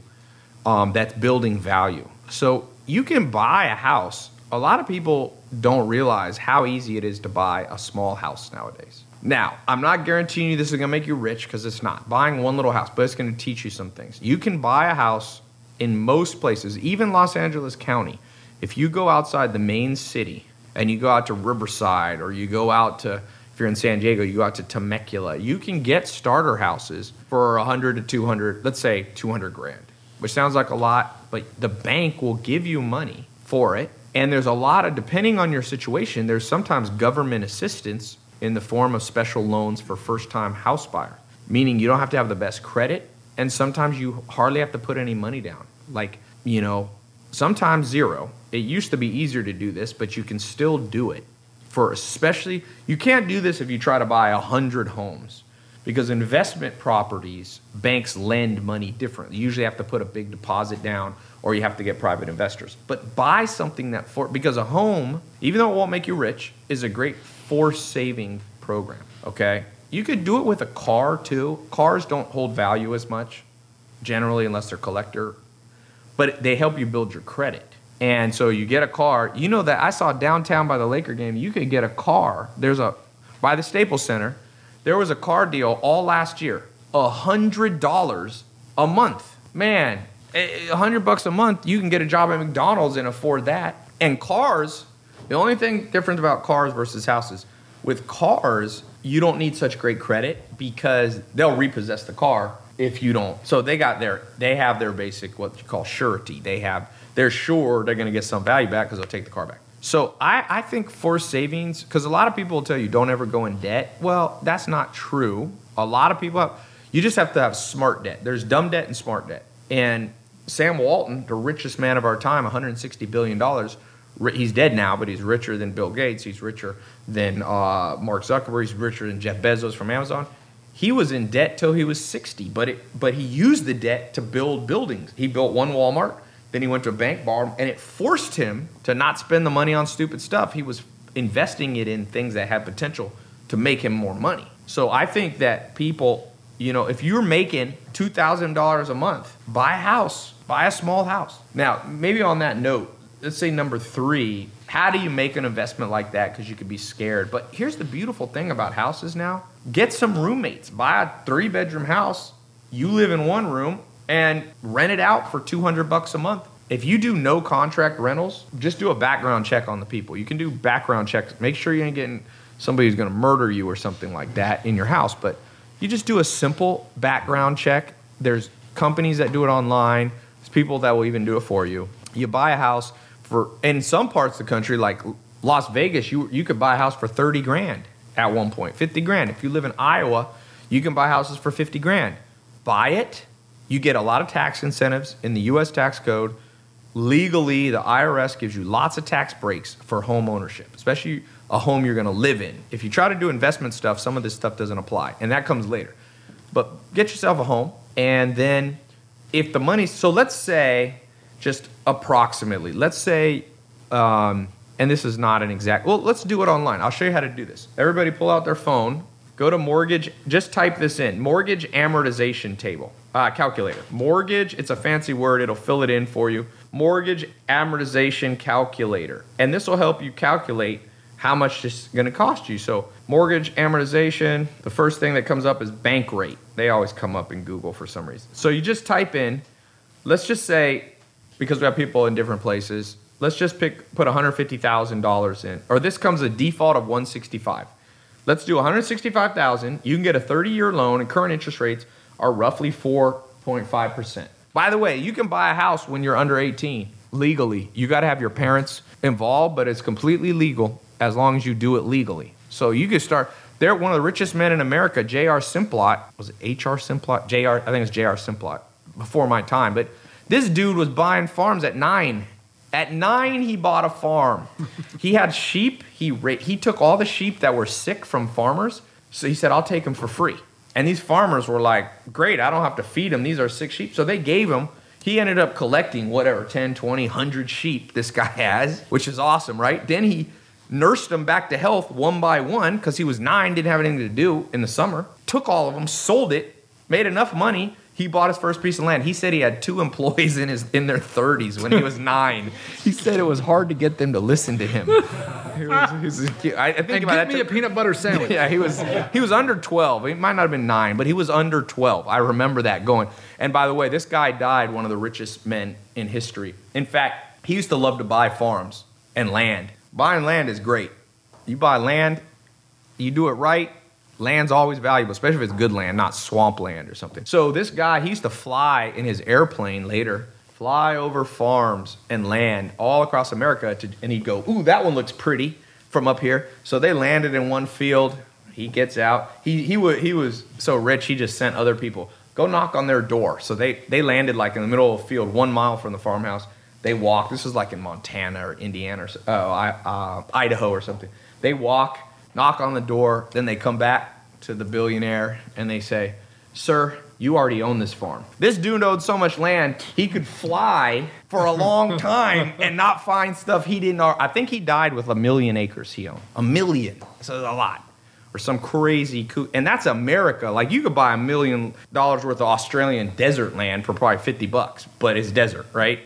um, that's building value. So you can buy a house. A lot of people don't realize how easy it is to buy a small house nowadays. Now, I'm not guaranteeing you this is going to make you rich because it's not. Buying one little house, but it's going to teach you some things. You can buy a house in most places, even Los Angeles County, if you go outside the main city and you go out to Riverside or you go out to, if you're in San Diego, you go out to Temecula, you can get starter houses for 100 to 200, let's say 200 grand, which sounds like a lot, but the bank will give you money for it. And there's a lot of, depending on your situation, there's sometimes government assistance in the form of special loans for first time house buyer, meaning you don't have to have the best credit and sometimes you hardly have to put any money down. Like, you know, sometimes zero. It used to be easier to do this, but you can still do it. For especially, you can't do this if you try to buy a hundred homes because investment properties, banks lend money differently. You usually have to put a big deposit down or you have to get private investors. But buy something that for because a home, even though it won't make you rich, is a great force saving program. Okay? You could do it with a car too. Cars don't hold value as much generally unless they're collector, but they help you build your credit. And so you get a car. You know that I saw downtown by the Laker game, you could get a car. There's a by the Staples Center, there was a car deal all last year. A hundred dollars a month. Man, a hundred bucks a month, you can get a job at McDonald's and afford that. And cars, the only thing different about cars versus houses, with cars, you don't need such great credit because they'll repossess the car if you don't. So they got their they have their basic what you call surety. They have they're sure they're going to get some value back because they'll take the car back. So I, I think for savings, because a lot of people will tell you don't ever go in debt. Well, that's not true. A lot of people have, you just have to have smart debt. There's dumb debt and smart debt. And Sam Walton, the richest man of our time, 160 billion dollars. He's dead now, but he's richer than Bill Gates. He's richer than uh, Mark Zuckerberg. He's richer than Jeff Bezos from Amazon. He was in debt till he was 60, but it, but he used the debt to build buildings. He built one Walmart, then he went to a bank, borrowed, and it forced him to not spend the money on stupid stuff. He was investing it in things that had potential to make him more money. So I think that people, you know, if you're making $2,000 a month, buy a house, buy a small house. Now, maybe on that note, let's say number three, how do you make an investment like that? Because you could be scared. But here's the beautiful thing about houses now get some roommates, buy a three bedroom house. You live in one room and rent it out for 200 bucks a month. If you do no contract rentals, just do a background check on the people. You can do background checks. Make sure you ain't getting somebody who's going to murder you or something like that in your house. But you just do a simple background check. There's companies that do it online. There's people that will even do it for you. You buy a house for in some parts of the country, like Las Vegas, you you could buy a house for 30 grand at one point, 50 grand. If you live in Iowa, you can buy houses for 50 grand. buy it. You get a lot of tax incentives in the US tax code. Legally, the IRS gives you lots of tax breaks for home ownership, especially a home you're going to live in. If you try to do investment stuff, some of this stuff doesn't apply, and that comes later. But get yourself a home, and then if the money, so let's say, just approximately, let's say, um, and this is not an exact, well, let's do it online. I'll show you how to do this. Everybody pull out their phone, go to mortgage, just type this in mortgage amortization table, uh, calculator. Mortgage, it's a fancy word, it'll fill it in for you. Mortgage amortization calculator. And this will help you calculate how much it's going to cost you. So, mortgage amortization, the first thing that comes up is Bankrate. They always come up in Google for some reason. So, you just type in, let's just say, because we have people in different places, let's just pick put $150,000 in. Or this comes a default of 165. Let's do 165,000. You can get a 30-year loan and current interest rates are roughly 4.5%. By the way, you can buy a house when you're under 18 legally. You got to have your parents involved, but it's completely legal as long as you do it legally. So you could start. They're one of the richest men in America, J.R. Simplot. Was it H.R. Simplot? J.R. I think it's J.R. Simplot before my time. But this dude was buying farms at nine. At nine, he bought a farm. he had sheep. He ra- he took all the sheep that were sick from farmers. So he said, "I'll take them for free." And these farmers were like, "Great, I don't have to feed them. These are sick sheep." So they gave him. He ended up collecting whatever 10, 20, 100 sheep this guy has, which is awesome, right? Then he nursed them back to health one by one because he was nine, didn't have anything to do in the summer. Took all of them, sold it, made enough money. He bought his first piece of land. He said he had two employees in his in their 30s when he was nine. He said it was hard to get them to listen to him. He was- he was. I, I think And about that me a peanut butter sandwich. Yeah, he was he was under 12. He might not have been 9, but he was under 12. I remember that going. And by the way, this guy died one of the richest men in history. In fact, he used to love to buy farms and land. Buying land is great. You buy land, you do it right, land's always valuable, especially if it's good land, not swamp land or something. So this guy, he used to fly in his airplane later, fly over farms and land all across America, to, and he'd go, "Ooh, that one looks pretty from up here." So they landed in one field. He gets out. He he was he was so rich, he just sent other people go knock on their door. So they they landed like in the middle of a field, one mile from the farmhouse. They walk. This was like in Montana or Indiana or oh, uh, Idaho or something. They walk, knock on the door, then they come back to the billionaire and they say, Sir, you already own this farm. This dude owed so much land, he could fly for a long time and not find stuff he didn't. I think he died with a million acres he owned. A million. So a lot. Or some crazy, coo- and that's America. Like you could buy a million dollars worth of Australian desert land for probably 50 bucks, but it's desert, right?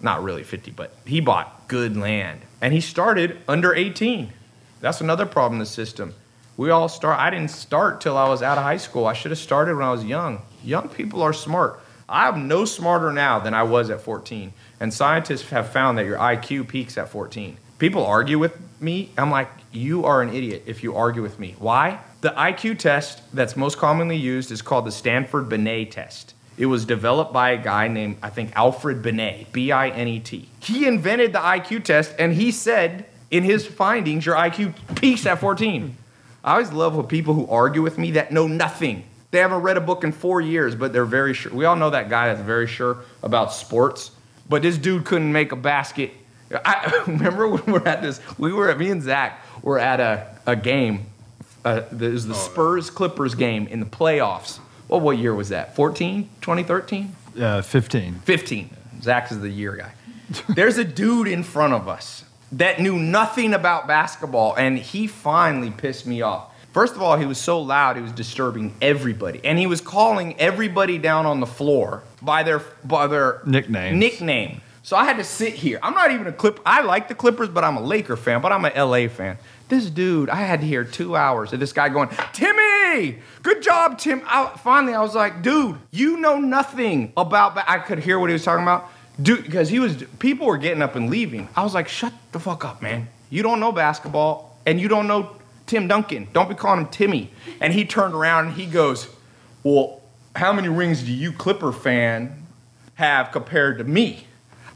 Not really 50, but he bought good land. And he started under 18. That's another problem in the system. We all start, I didn't start till I was out of high school. I should have started when I was young. Young people are smart. I'm no smarter now than I was at 14. And scientists have found that your IQ peaks at 14. People argue with me. I'm like, you are an idiot if you argue with me. Why? The IQ test that's most commonly used is called the Stanford Binet test. It was developed by a guy named, I think, Alfred Binet, B I N E T. He invented the IQ test and he said in his findings, your IQ peaks at 14. I always love when people who argue with me that know nothing. They haven't read a book in four years, but they're very sure. We all know that guy that's very sure about sports, but this dude couldn't make a basket. I remember when we were at this, we were at, me and Zach were at a, a game. Uh, it was the Spurs Clippers game in the playoffs. Well, what year was that? 14? 2013? Uh, 15. 15. Zach is the year guy. There's a dude in front of us that knew nothing about basketball, and he finally pissed me off. First of all, he was so loud, he was disturbing everybody. And he was calling everybody down on the floor by their by their Nicknames. Nickname. So I had to sit here. I'm not even a Clip. I like the Clippers, but I'm a Laker fan, but I'm an LA fan. This dude, I had to hear two hours of this guy going, Timmy, good job, Tim. I, finally, I was like, dude, you know nothing about. Ba-. I could hear what he was talking about, dude, because he was. People were getting up and leaving. I was like, shut the fuck up, man. You don't know basketball, and you don't know Tim Duncan. Don't be calling him Timmy. And he turned around and he goes, well, how many rings do you Clipper fan have compared to me?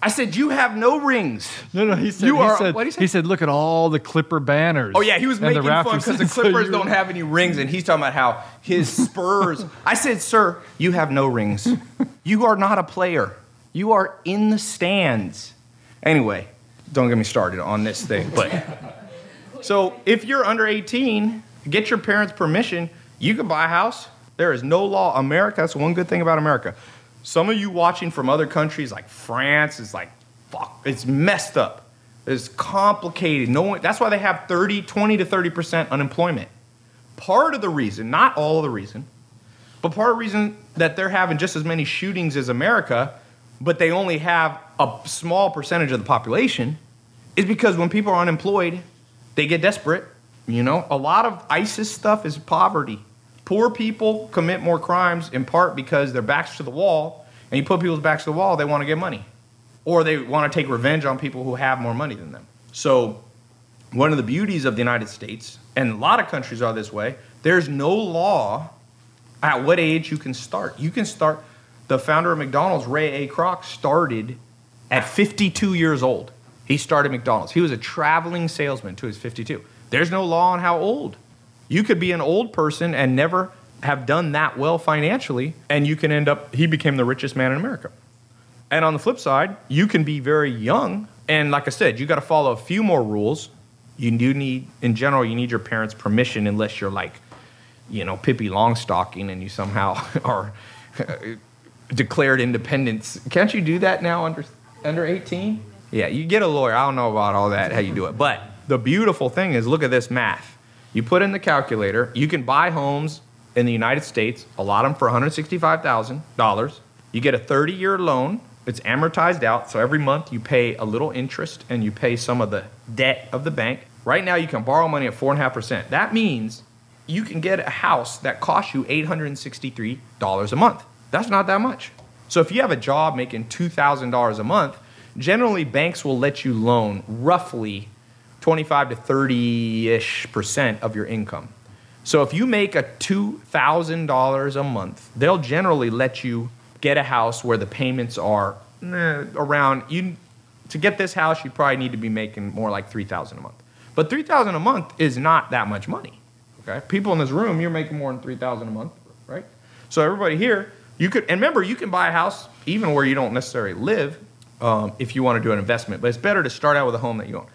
I said, You have no rings. No, no, he said, You he, are- said what'd he say? he said, look at all the Clipper banners. Oh yeah, he was making fun because the Clippers you- don't have any rings, and he's talking about how his Spurs. I said, "Sir, you have no rings. You are not a player. You are in the stands." Anyway, don't get me started on this thing. But so if you're under 18, get your parents' permission. You can buy a house. There is no law. America. That's one good thing about America. Some of you watching from other countries like France is like, fuck, it's messed up. It's complicated. No one, that's why they have 30, 20 to 30% unemployment. Part of the reason, not all of the reason, but part of the reason that they're having just as many shootings as America, but they only have a small percentage of the population, is because when people are unemployed, they get desperate. You know, a lot of ISIS stuff is poverty. Poor people commit more crimes in part because their backs to the wall, and you put people's backs to the wall, they want to get money. Or they want to take revenge on people who have more money than them. So, one of the beauties of the United States, and a lot of countries are this way, there's no law at what age you can start. You can start, the founder of McDonald's, Ray A. Kroc, started at 52 years old. He started McDonald's. He was a traveling salesman to his 52. There's no law on how old. You could be an old person and never have done that well financially, and you can end up, he became the richest man in America. And on the flip side, you can be very young, and like I said, you got to follow a few more rules. You do need, in general, you need your parents' permission unless you're like, you know, Pippi Longstocking and you somehow are declared independence. Can't you do that now under under 18? Yeah, you get a lawyer. I don't know about all that, how you do it. But the beautiful thing is look at this math. You put in the calculator, you can buy homes in the United States, a lot of them for $165,000. You get a 30 year loan. It's amortized out, so every month you pay a little interest and you pay some of the debt of the bank. Right now, you can borrow money at 4.5%. That means you can get a house that costs you $863 a month. That's not that much. So if you have a job making $2,000 a month, generally banks will let you loan roughly 25 to 30 ish percent of your income. So if you make a $2,000 a month, they'll generally let you get a house where the payments are eh, around you to get this house you probably need to be making more like 3000 a month. But 3000 a month is not that much money. Okay? People in this room, you're making more than 3000 a month, right? So everybody here, you could and remember you can buy a house even where you don't necessarily live um, if you want to do an investment, but it's better to start out with a home that you own.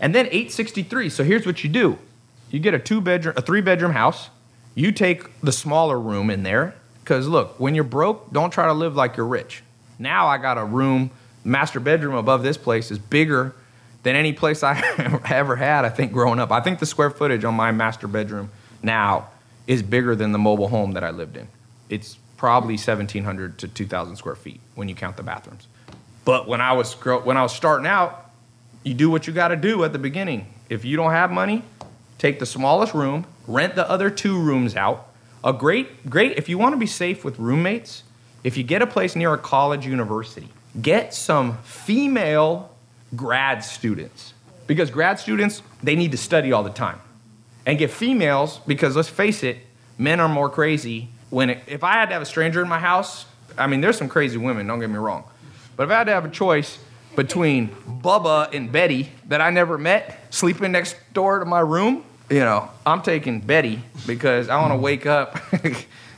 And then 863. So here's what you do. You get a two bedroom, a three bedroom house. You take the smaller room in there. Because look, when you're broke, don't try to live like you're rich. Now I got a room, master bedroom above this place is bigger than any place I ever had, I think, growing up. I think the square footage on my master bedroom now is bigger than the mobile home that I lived in. It's probably 1,700 to 2,000 square feet when you count the bathrooms. But when I was, when I was starting out, you do what you got to do at the beginning. If you don't have money, take the smallest room, rent the other two rooms out. A great, great, if you want to be safe with roommates, if you get a place near a college university, get some female grad students. Because grad students, they need to study all the time. And get females, because let's face it, men are more crazy. When it, if I had to have a stranger in my house, I mean, there's some crazy women, don't get me wrong. But if I had to have a choice between Bubba and Betty that I never met sleeping next door to my room, you know, I'm taking Betty because I want to wake up and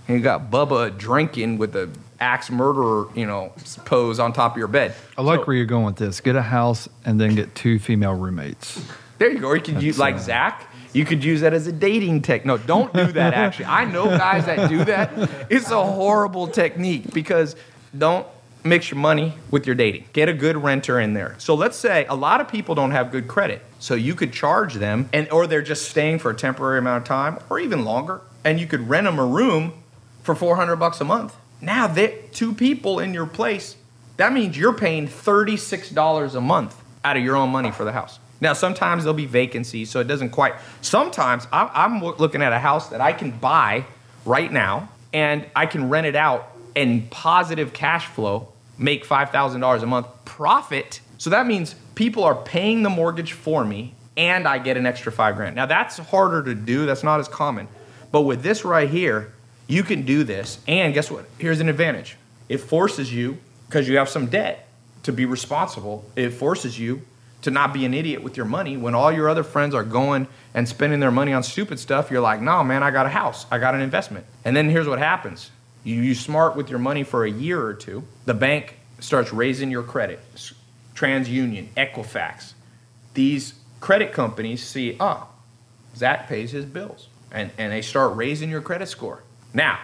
you got Bubba drinking with the axe murderer, you know, pose on top of your bed. I like So- where you're going with this. Get a house and then get two female roommates. There you go. Or you could use like uh, Zach. You could use that as a dating technique. No, don't do that. Actually, I know guys that do that. It's a horrible technique because don't mix your money with your dating. Get a good renter in there. So let's say a lot of people don't have good credit, so you could charge them, and or they're just staying for a temporary amount of time or even longer, and you could rent them a room for 400 bucks a month. Now, they two people in your place. That means you're paying $36 a month out of your own money for the house. Now, sometimes there'll be vacancies, so it doesn't quite. Sometimes I'm, I'm looking at a house that I can buy right now and I can rent it out and positive cash flow, make $5,000 a month profit. So that means people are paying the mortgage for me and I get an extra five grand. Now, that's harder to do, that's not as common. But with this right here, you can do this. And guess what? Here's an advantage it forces you, because you have some debt, to be responsible. It forces you to not be an idiot with your money when all your other friends are going and spending their money on stupid stuff. You're like, no, man, I got a house, I got an investment. And then here's what happens you, you smart with your money for a year or two, the bank starts raising your credit. TransUnion, Equifax, these credit companies see, ah, oh, Zach pays his bills. And, and they start raising your credit score. Now,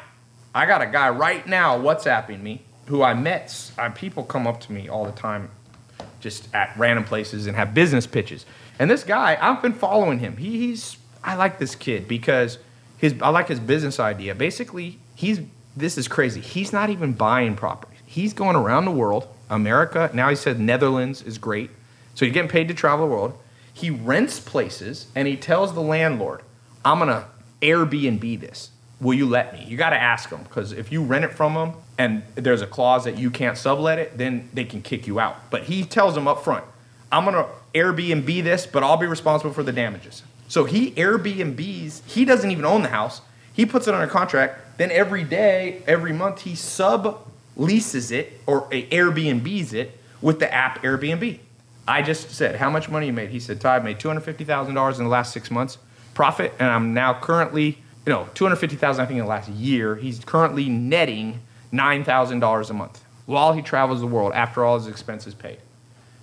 I got a guy right now WhatsApping me who I met. Uh, people come up to me all the time just at random places and have business pitches. And this guy, I've been following him. He, he's I like this kid because his I like his business idea. Basically, he's this is crazy. He's not even buying properties. He's going around the world. America, now he said Netherlands is great. So he's getting paid to travel the world. He rents places and he tells the landlord, I'm to Airbnb this. Will you let me? You got to ask them because if you rent it from them and there's a clause that you can't sublet it, then they can kick you out. But he tells them up front, I'm going to Airbnb this, but I'll be responsible for the damages. So he Airbnbs, he doesn't even own the house. He puts it under contract. Then every day, every month, he sub leases it or Airbnbs it with the app Airbnb. I just said, How much money you made? He said, Tai, I made $250,000 in the last six months profit, and I'm now currently, you know, 250000 I think in the last year. He's currently netting $9,000 a month while he travels the world after all his expenses paid.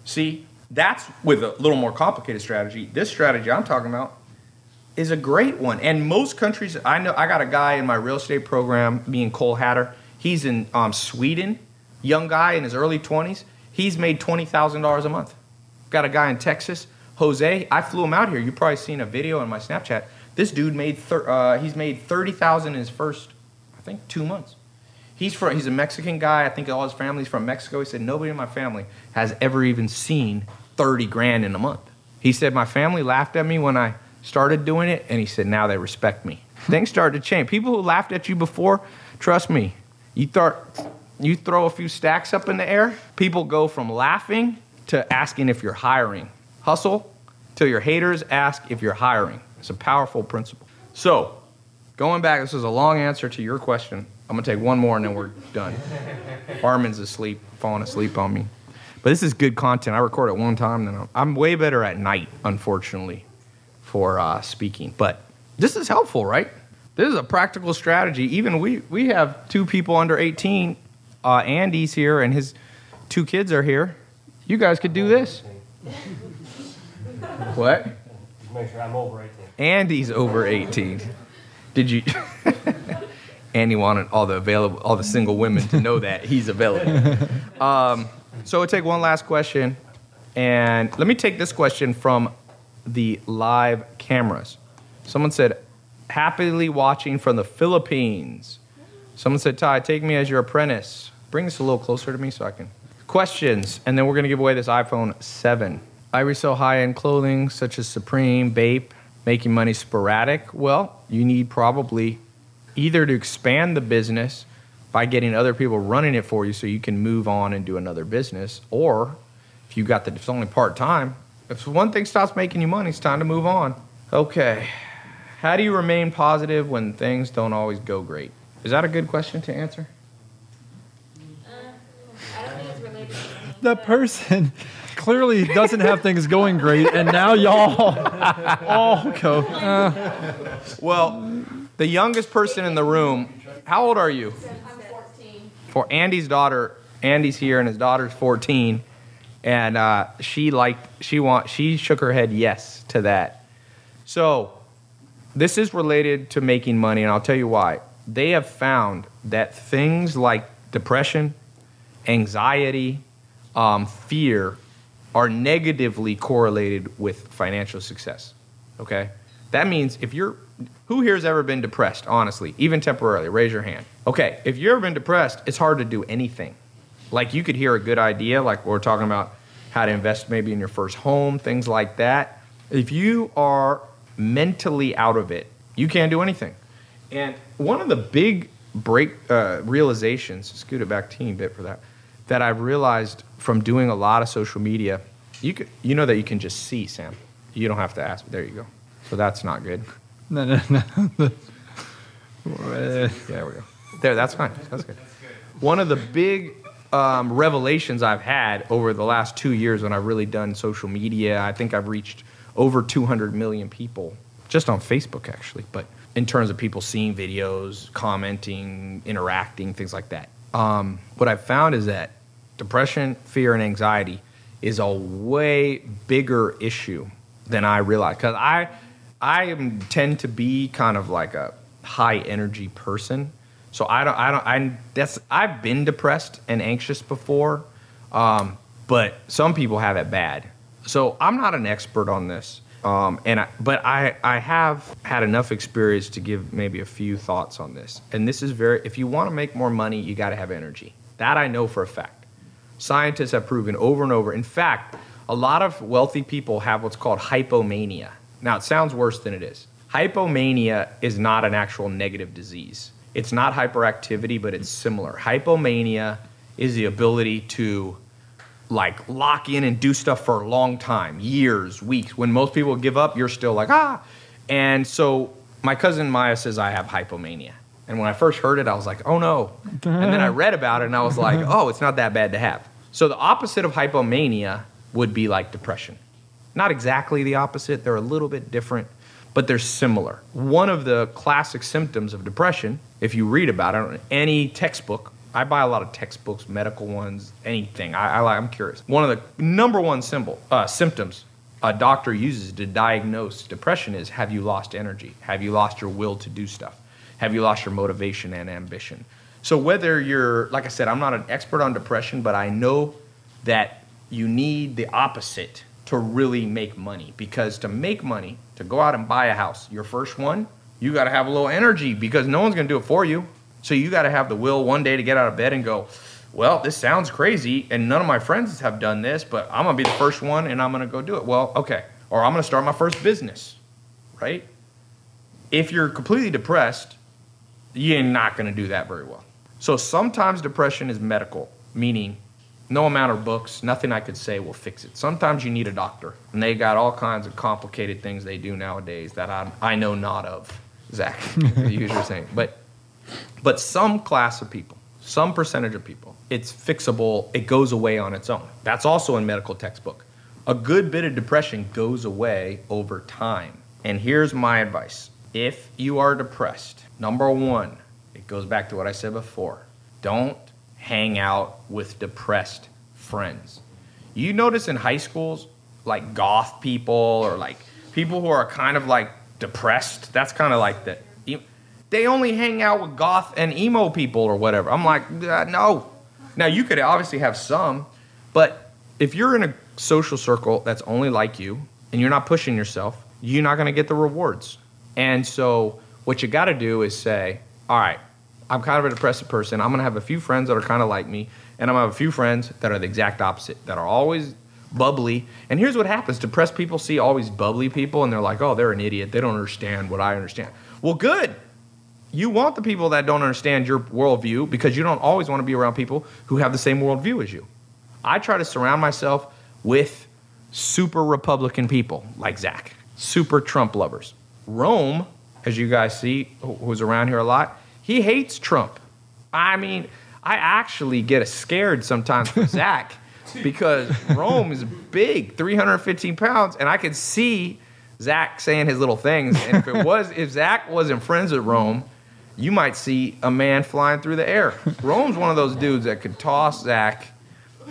See, that's with a little more complicated strategy. This strategy I'm talking about is a great one. And most countries, I know, I got a guy in my real estate program, being Cole Hatter. He's in um, Sweden, young guy in his early 20s. He's made $20,000 a month. Got a guy in Texas, Jose. I flew him out here. You've probably seen a video on my Snapchat. This dude made thir- uh, he's made 30,000 in his first, I think, two months. He's from he's a Mexican guy. I think all his family's from Mexico. He said nobody in my family has ever even seen 30 grand in a month. He said my family laughed at me when I started doing it, and he said now they respect me. Things started to change. People who laughed at you before, trust me, you start you throw a few stacks up in the air, people go from laughing to asking if you're hiring. Hustle till your haters ask if you're hiring. It's a powerful principle. So, going back, this is a long answer to your question. I'm gonna take one more and then we're done. Armin's asleep, falling asleep on me. But this is good content. I record it one time, then I'm, I'm way better at night, unfortunately, for uh, speaking. But this is helpful, right? This is a practical strategy. Even we we have two people under 18. Uh, Andy's here, and his two kids are here. You guys could do this. what? Just make sure I'm over 18. Andy's over 18. Did you? Andy wanted all the available, all the single women to know that he's available. Um, so we'll take one last question, and let me take this question from the live cameras. Someone said, "Happily watching from the Philippines." Someone said, "Tai, take me as your apprentice. Bring this a little closer to me so I can." Questions, and then we're gonna give away this iPhone 7. I resell high-end clothing such as Supreme, Bape, making money sporadic. Well, you need probably either to expand the business by getting other people running it for you so you can move on and do another business, or if you got the it's only part time, if one thing stops making you money, it's time to move on. Okay. How do you remain positive when things don't always go great? Is that a good question to answer? The person clearly doesn't have things going great, and now y'all all go. Uh, Well, the youngest person in the room, how old are you? I'm 14. For Andy's daughter, Andy's here, and his daughter's 14, and uh, she liked, she want, she shook her head yes to that. So, this is related to making money, and I'll tell you why. They have found that things like depression, anxiety, um, fear are negatively correlated with financial success. Okay? That means if you're, who here has ever been depressed, honestly, even temporarily? Raise your hand. Okay, if you've ever been depressed, it's hard to do anything. Like you could hear a good idea, like we're talking about how to invest maybe in your first home, things like that. If you are mentally out of it, you can't do anything. And one of the big break uh, realizations, scoot it back a teeny bit for that, that I've realized from doing a lot of social media, you could, you know that you can just see, Sam. You don't have to ask. There you go. So that's not good. no, no, no. There we go. There, that's fine. That's good. One of the big um, revelations I've had over the last two years when I've really done social media. I think I've reached over 200 million people just on Facebook, actually. But in terms of people seeing videos, commenting, interacting, things like that. Um, what I've found is that depression, fear, and anxiety is a way bigger issue than I realized. Because I, I am, tend to be kind of like a high energy person. So I don't, I don't, I that's I've been depressed and anxious before, um, but some people have it bad. So I'm not an expert on this, um, and I, but I I have had enough experience to give maybe a few thoughts on this. And this is very, if you want to make more money, you got to have energy. That I know for a fact. Scientists have proven over and over. In fact, a lot of wealthy people have what's called hypomania. Now it sounds worse than it is. Hypomania is not an actual negative disease. It's not hyperactivity, but it's similar. Hypomania is the ability to like lock in and do stuff for a long time, years, weeks. When most people give up, you're still like, ah. And so my cousin Maya says I have hypomania. And when I first heard it, I was like, oh no. And then I read about it and I was like, oh, it's not that bad to have. So the opposite of hypomania would be like depression. Not exactly the opposite, they're a little bit different, but they're similar. One of the classic symptoms of depression, if you read about it, in any textbook, I buy a lot of textbooks, medical ones, anything. I, I, am curious. One of the number one symbol, uh, symptoms a doctor uses to diagnose depression is have you lost energy? Have you lost your will to do stuff? Have you lost your motivation and ambition? So, whether you're, like I said, I'm not an expert on depression, but I know that you need the opposite to really make money. Because to make money, to go out and buy a house, your first one, you got to have a little energy because no one's going to do it for you. So, you got to have the will one day to get out of bed and go, well, this sounds crazy, and none of my friends have done this, but I'm gonna be the first one and I'm gonna go do it. Well, okay. Or I'm gonna start my first business, right? If you're completely depressed, you're not going to do that very well. So sometimes depression is medical, meaning no amount of books, nothing I could say will fix it. Sometimes you need a doctor, and they got all kinds of complicated things they do nowadays that I, I know not of. Zach, you are saying, but but some class of people, some percentage of people, it's fixable. It goes away on its own. That's also in medical textbook. A good bit of depression goes away over time. And here's my advice: if you are depressed, Number one, it goes back to what I said before. Don't hang out with depressed friends. You notice in high schools, like goth people or like people who are kind of like depressed, that's kind of like the. They only hang out with goth and emo people or whatever. I'm like, no. Now, you could obviously have some, but if you're in a social circle that's only like you and you're not pushing yourself, you're not going to get the rewards. And so, what you got to do is say, all right, I'm kind of a depressive person. I'm going to have a few friends that are kind of like me, and I'm going to have a few friends that are the exact opposite, that are always bubbly. And here's what happens depressed people see always bubbly people, and they're like, oh, they're an idiot. They don't understand what I understand. Well, good. You want the people that don't understand your worldview because you don't always want to be around people who have the same worldview as you. I try to surround myself with super Republican people like Zach, super Trump lovers. Rome as you guys see, who's around here a lot, he hates Trump. I mean, I actually get scared sometimes Zach because Rome is big, 315 pounds, and I could see Zach saying his little things. And if it was, if Zach wasn't friends with Rome, you might see a man flying through the air. Rome's one of those dudes that could toss Zach.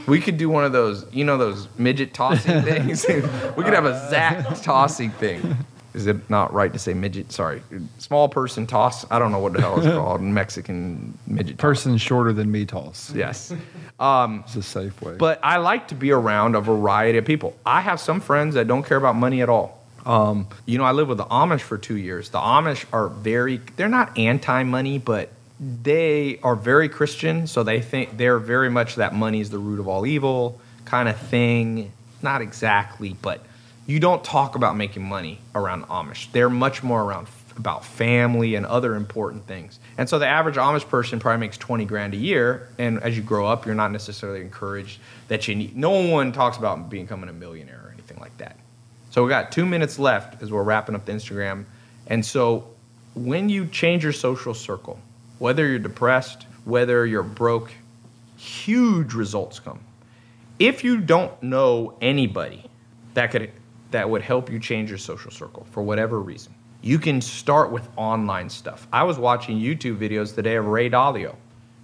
We could do one of those, you know, those midget tossing things. we could have a Zach tossing thing is it not right to say midget? Sorry, small person toss. I don't know what the hell it's called. Mexican midget. Person toss. shorter than me toss. Yes, um, it's a safe way. But I like to be around a variety of people. I have some friends that don't care about money at all. Um, you know, I lived with the Amish for two years. The Amish are very. They're not anti-money, but they are very Christian. So they think they're very much that money is the root of all evil kind of thing. Not exactly, but you don't talk about making money around Amish. They're much more around about family and other important things. And so the average Amish person probably makes 20 grand a year. And as you grow up, you're not necessarily encouraged that you need, no one talks about becoming a millionaire or anything like that. So we got two minutes left as we're wrapping up the Instagram. And so when you change your social circle, whether you're depressed, whether you're broke, huge results come. If you don't know anybody that could that would help you change your social circle for whatever reason, you can start with online stuff. I was watching YouTube videos today of Ray Dalio.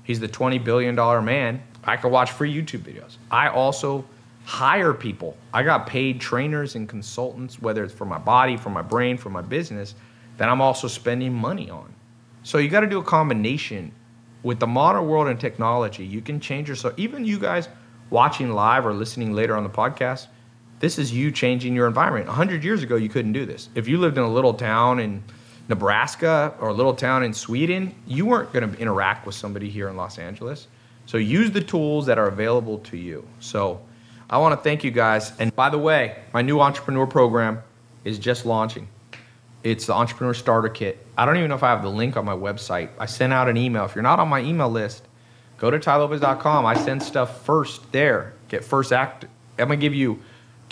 He's the 20 billion dollar man. I could watch free YouTube videos. I also hire people. I got paid trainers and consultants, whether it's for my body, for my brain, for my business, that I'm also spending money on. So you got to do a combination. With the modern world and technology, you can change yourself. Even you guys watching live or listening later on the podcast, this is you changing your environment. 100 years ago, you couldn't do this. If you lived in a little town in Nebraska or a little town in Sweden, you weren't going to interact with somebody here in Los Angeles. So use the tools that are available to you. So I want to thank you guys. And by the way, my new entrepreneur program is just launching. It's the Entrepreneur Starter Kit. I don't even know if I have the link on my website. I sent out an email. If you're not on my email list, go to tailopez.com. I send stuff first there. Get first act. I'm going to give you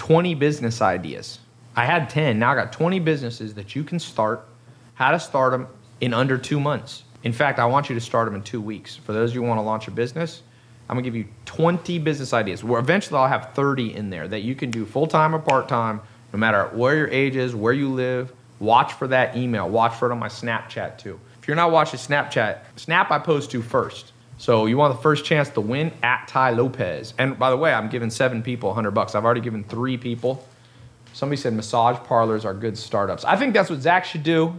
20 business ideas. I had 10. Now I got 20 businesses that you can start, how to start them in under two months. In fact, I want you to start them in two weeks. For those of you who want to launch a business, I'm gonna give you 20 business ideas. Where eventually I'll have 30 in there that you can do full time or part time, no matter where your age is, where you live. Watch for that email. Watch for it on my Snapchat too. If you're not watching Snapchat, Snap I post to first. So you want the first chance to win at Tai Lopez. And by the way, I'm giving seven people 100 bucks. I've already given three people. Somebody said massage parlors are good startups. I think that's what Zach should do.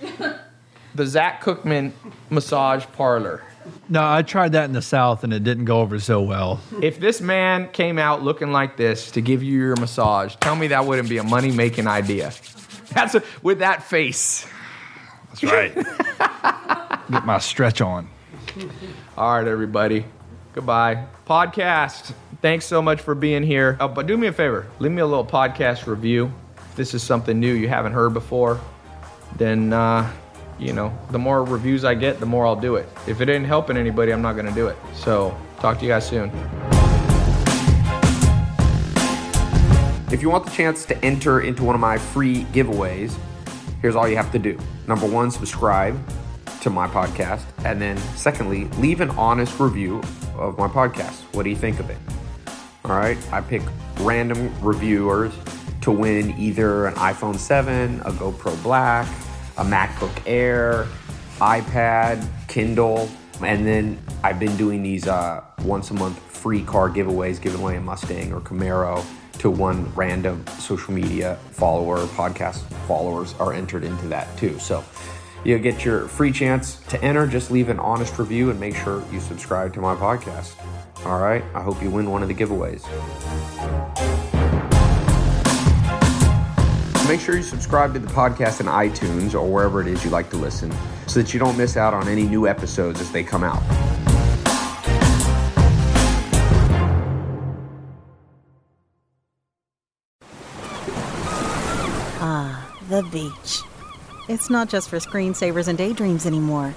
the Zach Cookman massage parlor. No, I tried that in the South and it didn't go over so well. If this man came out looking like this to give you your massage, tell me that wouldn't be a money making idea. That's a, with that face. That's right. Get my stretch on. All right, everybody. Goodbye. Podcast. Thanks so much for being here. Oh, but do me a favor leave me a little podcast review. If this is something new you haven't heard before, then, uh, you know, the more reviews I get, the more I'll do it. If it ain't helping anybody, I'm not going to do it. So, talk to you guys soon. If you want the chance to enter into one of my free giveaways, here's all you have to do. Number one, subscribe to my podcast. And then, secondly, leave an honest review of my podcast. What do you think of it? All right. I pick random reviewers to win either an iPhone 7, a GoPro Black, a MacBook Air, iPad, Kindle. And then I've been doing these uh, once a month free car giveaways, giving away a Mustang or Camaro to one random social media follower, podcast followers are entered into that too. So you'll get your free chance to enter. Just leave an honest review and make sure you subscribe to my podcast. All right. I hope you win one of the giveaways. Make sure you subscribe to the podcast in iTunes or wherever it is you like to listen so that you don't miss out on any new episodes as they come out. Ah, the beach. It's not just for screensavers and daydreams anymore.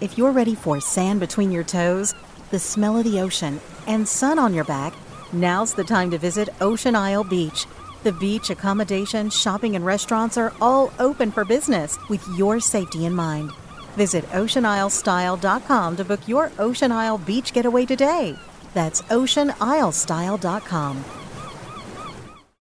If you're ready for sand between your toes, the smell of the ocean, and sun on your back, now's the time to visit Ocean Isle Beach. The beach, accommodation, shopping, and restaurants are all open for business with your safety in mind. Visit OceanIsleStyle.com to book your Ocean Isle beach getaway today. That's OceanIsleStyle.com.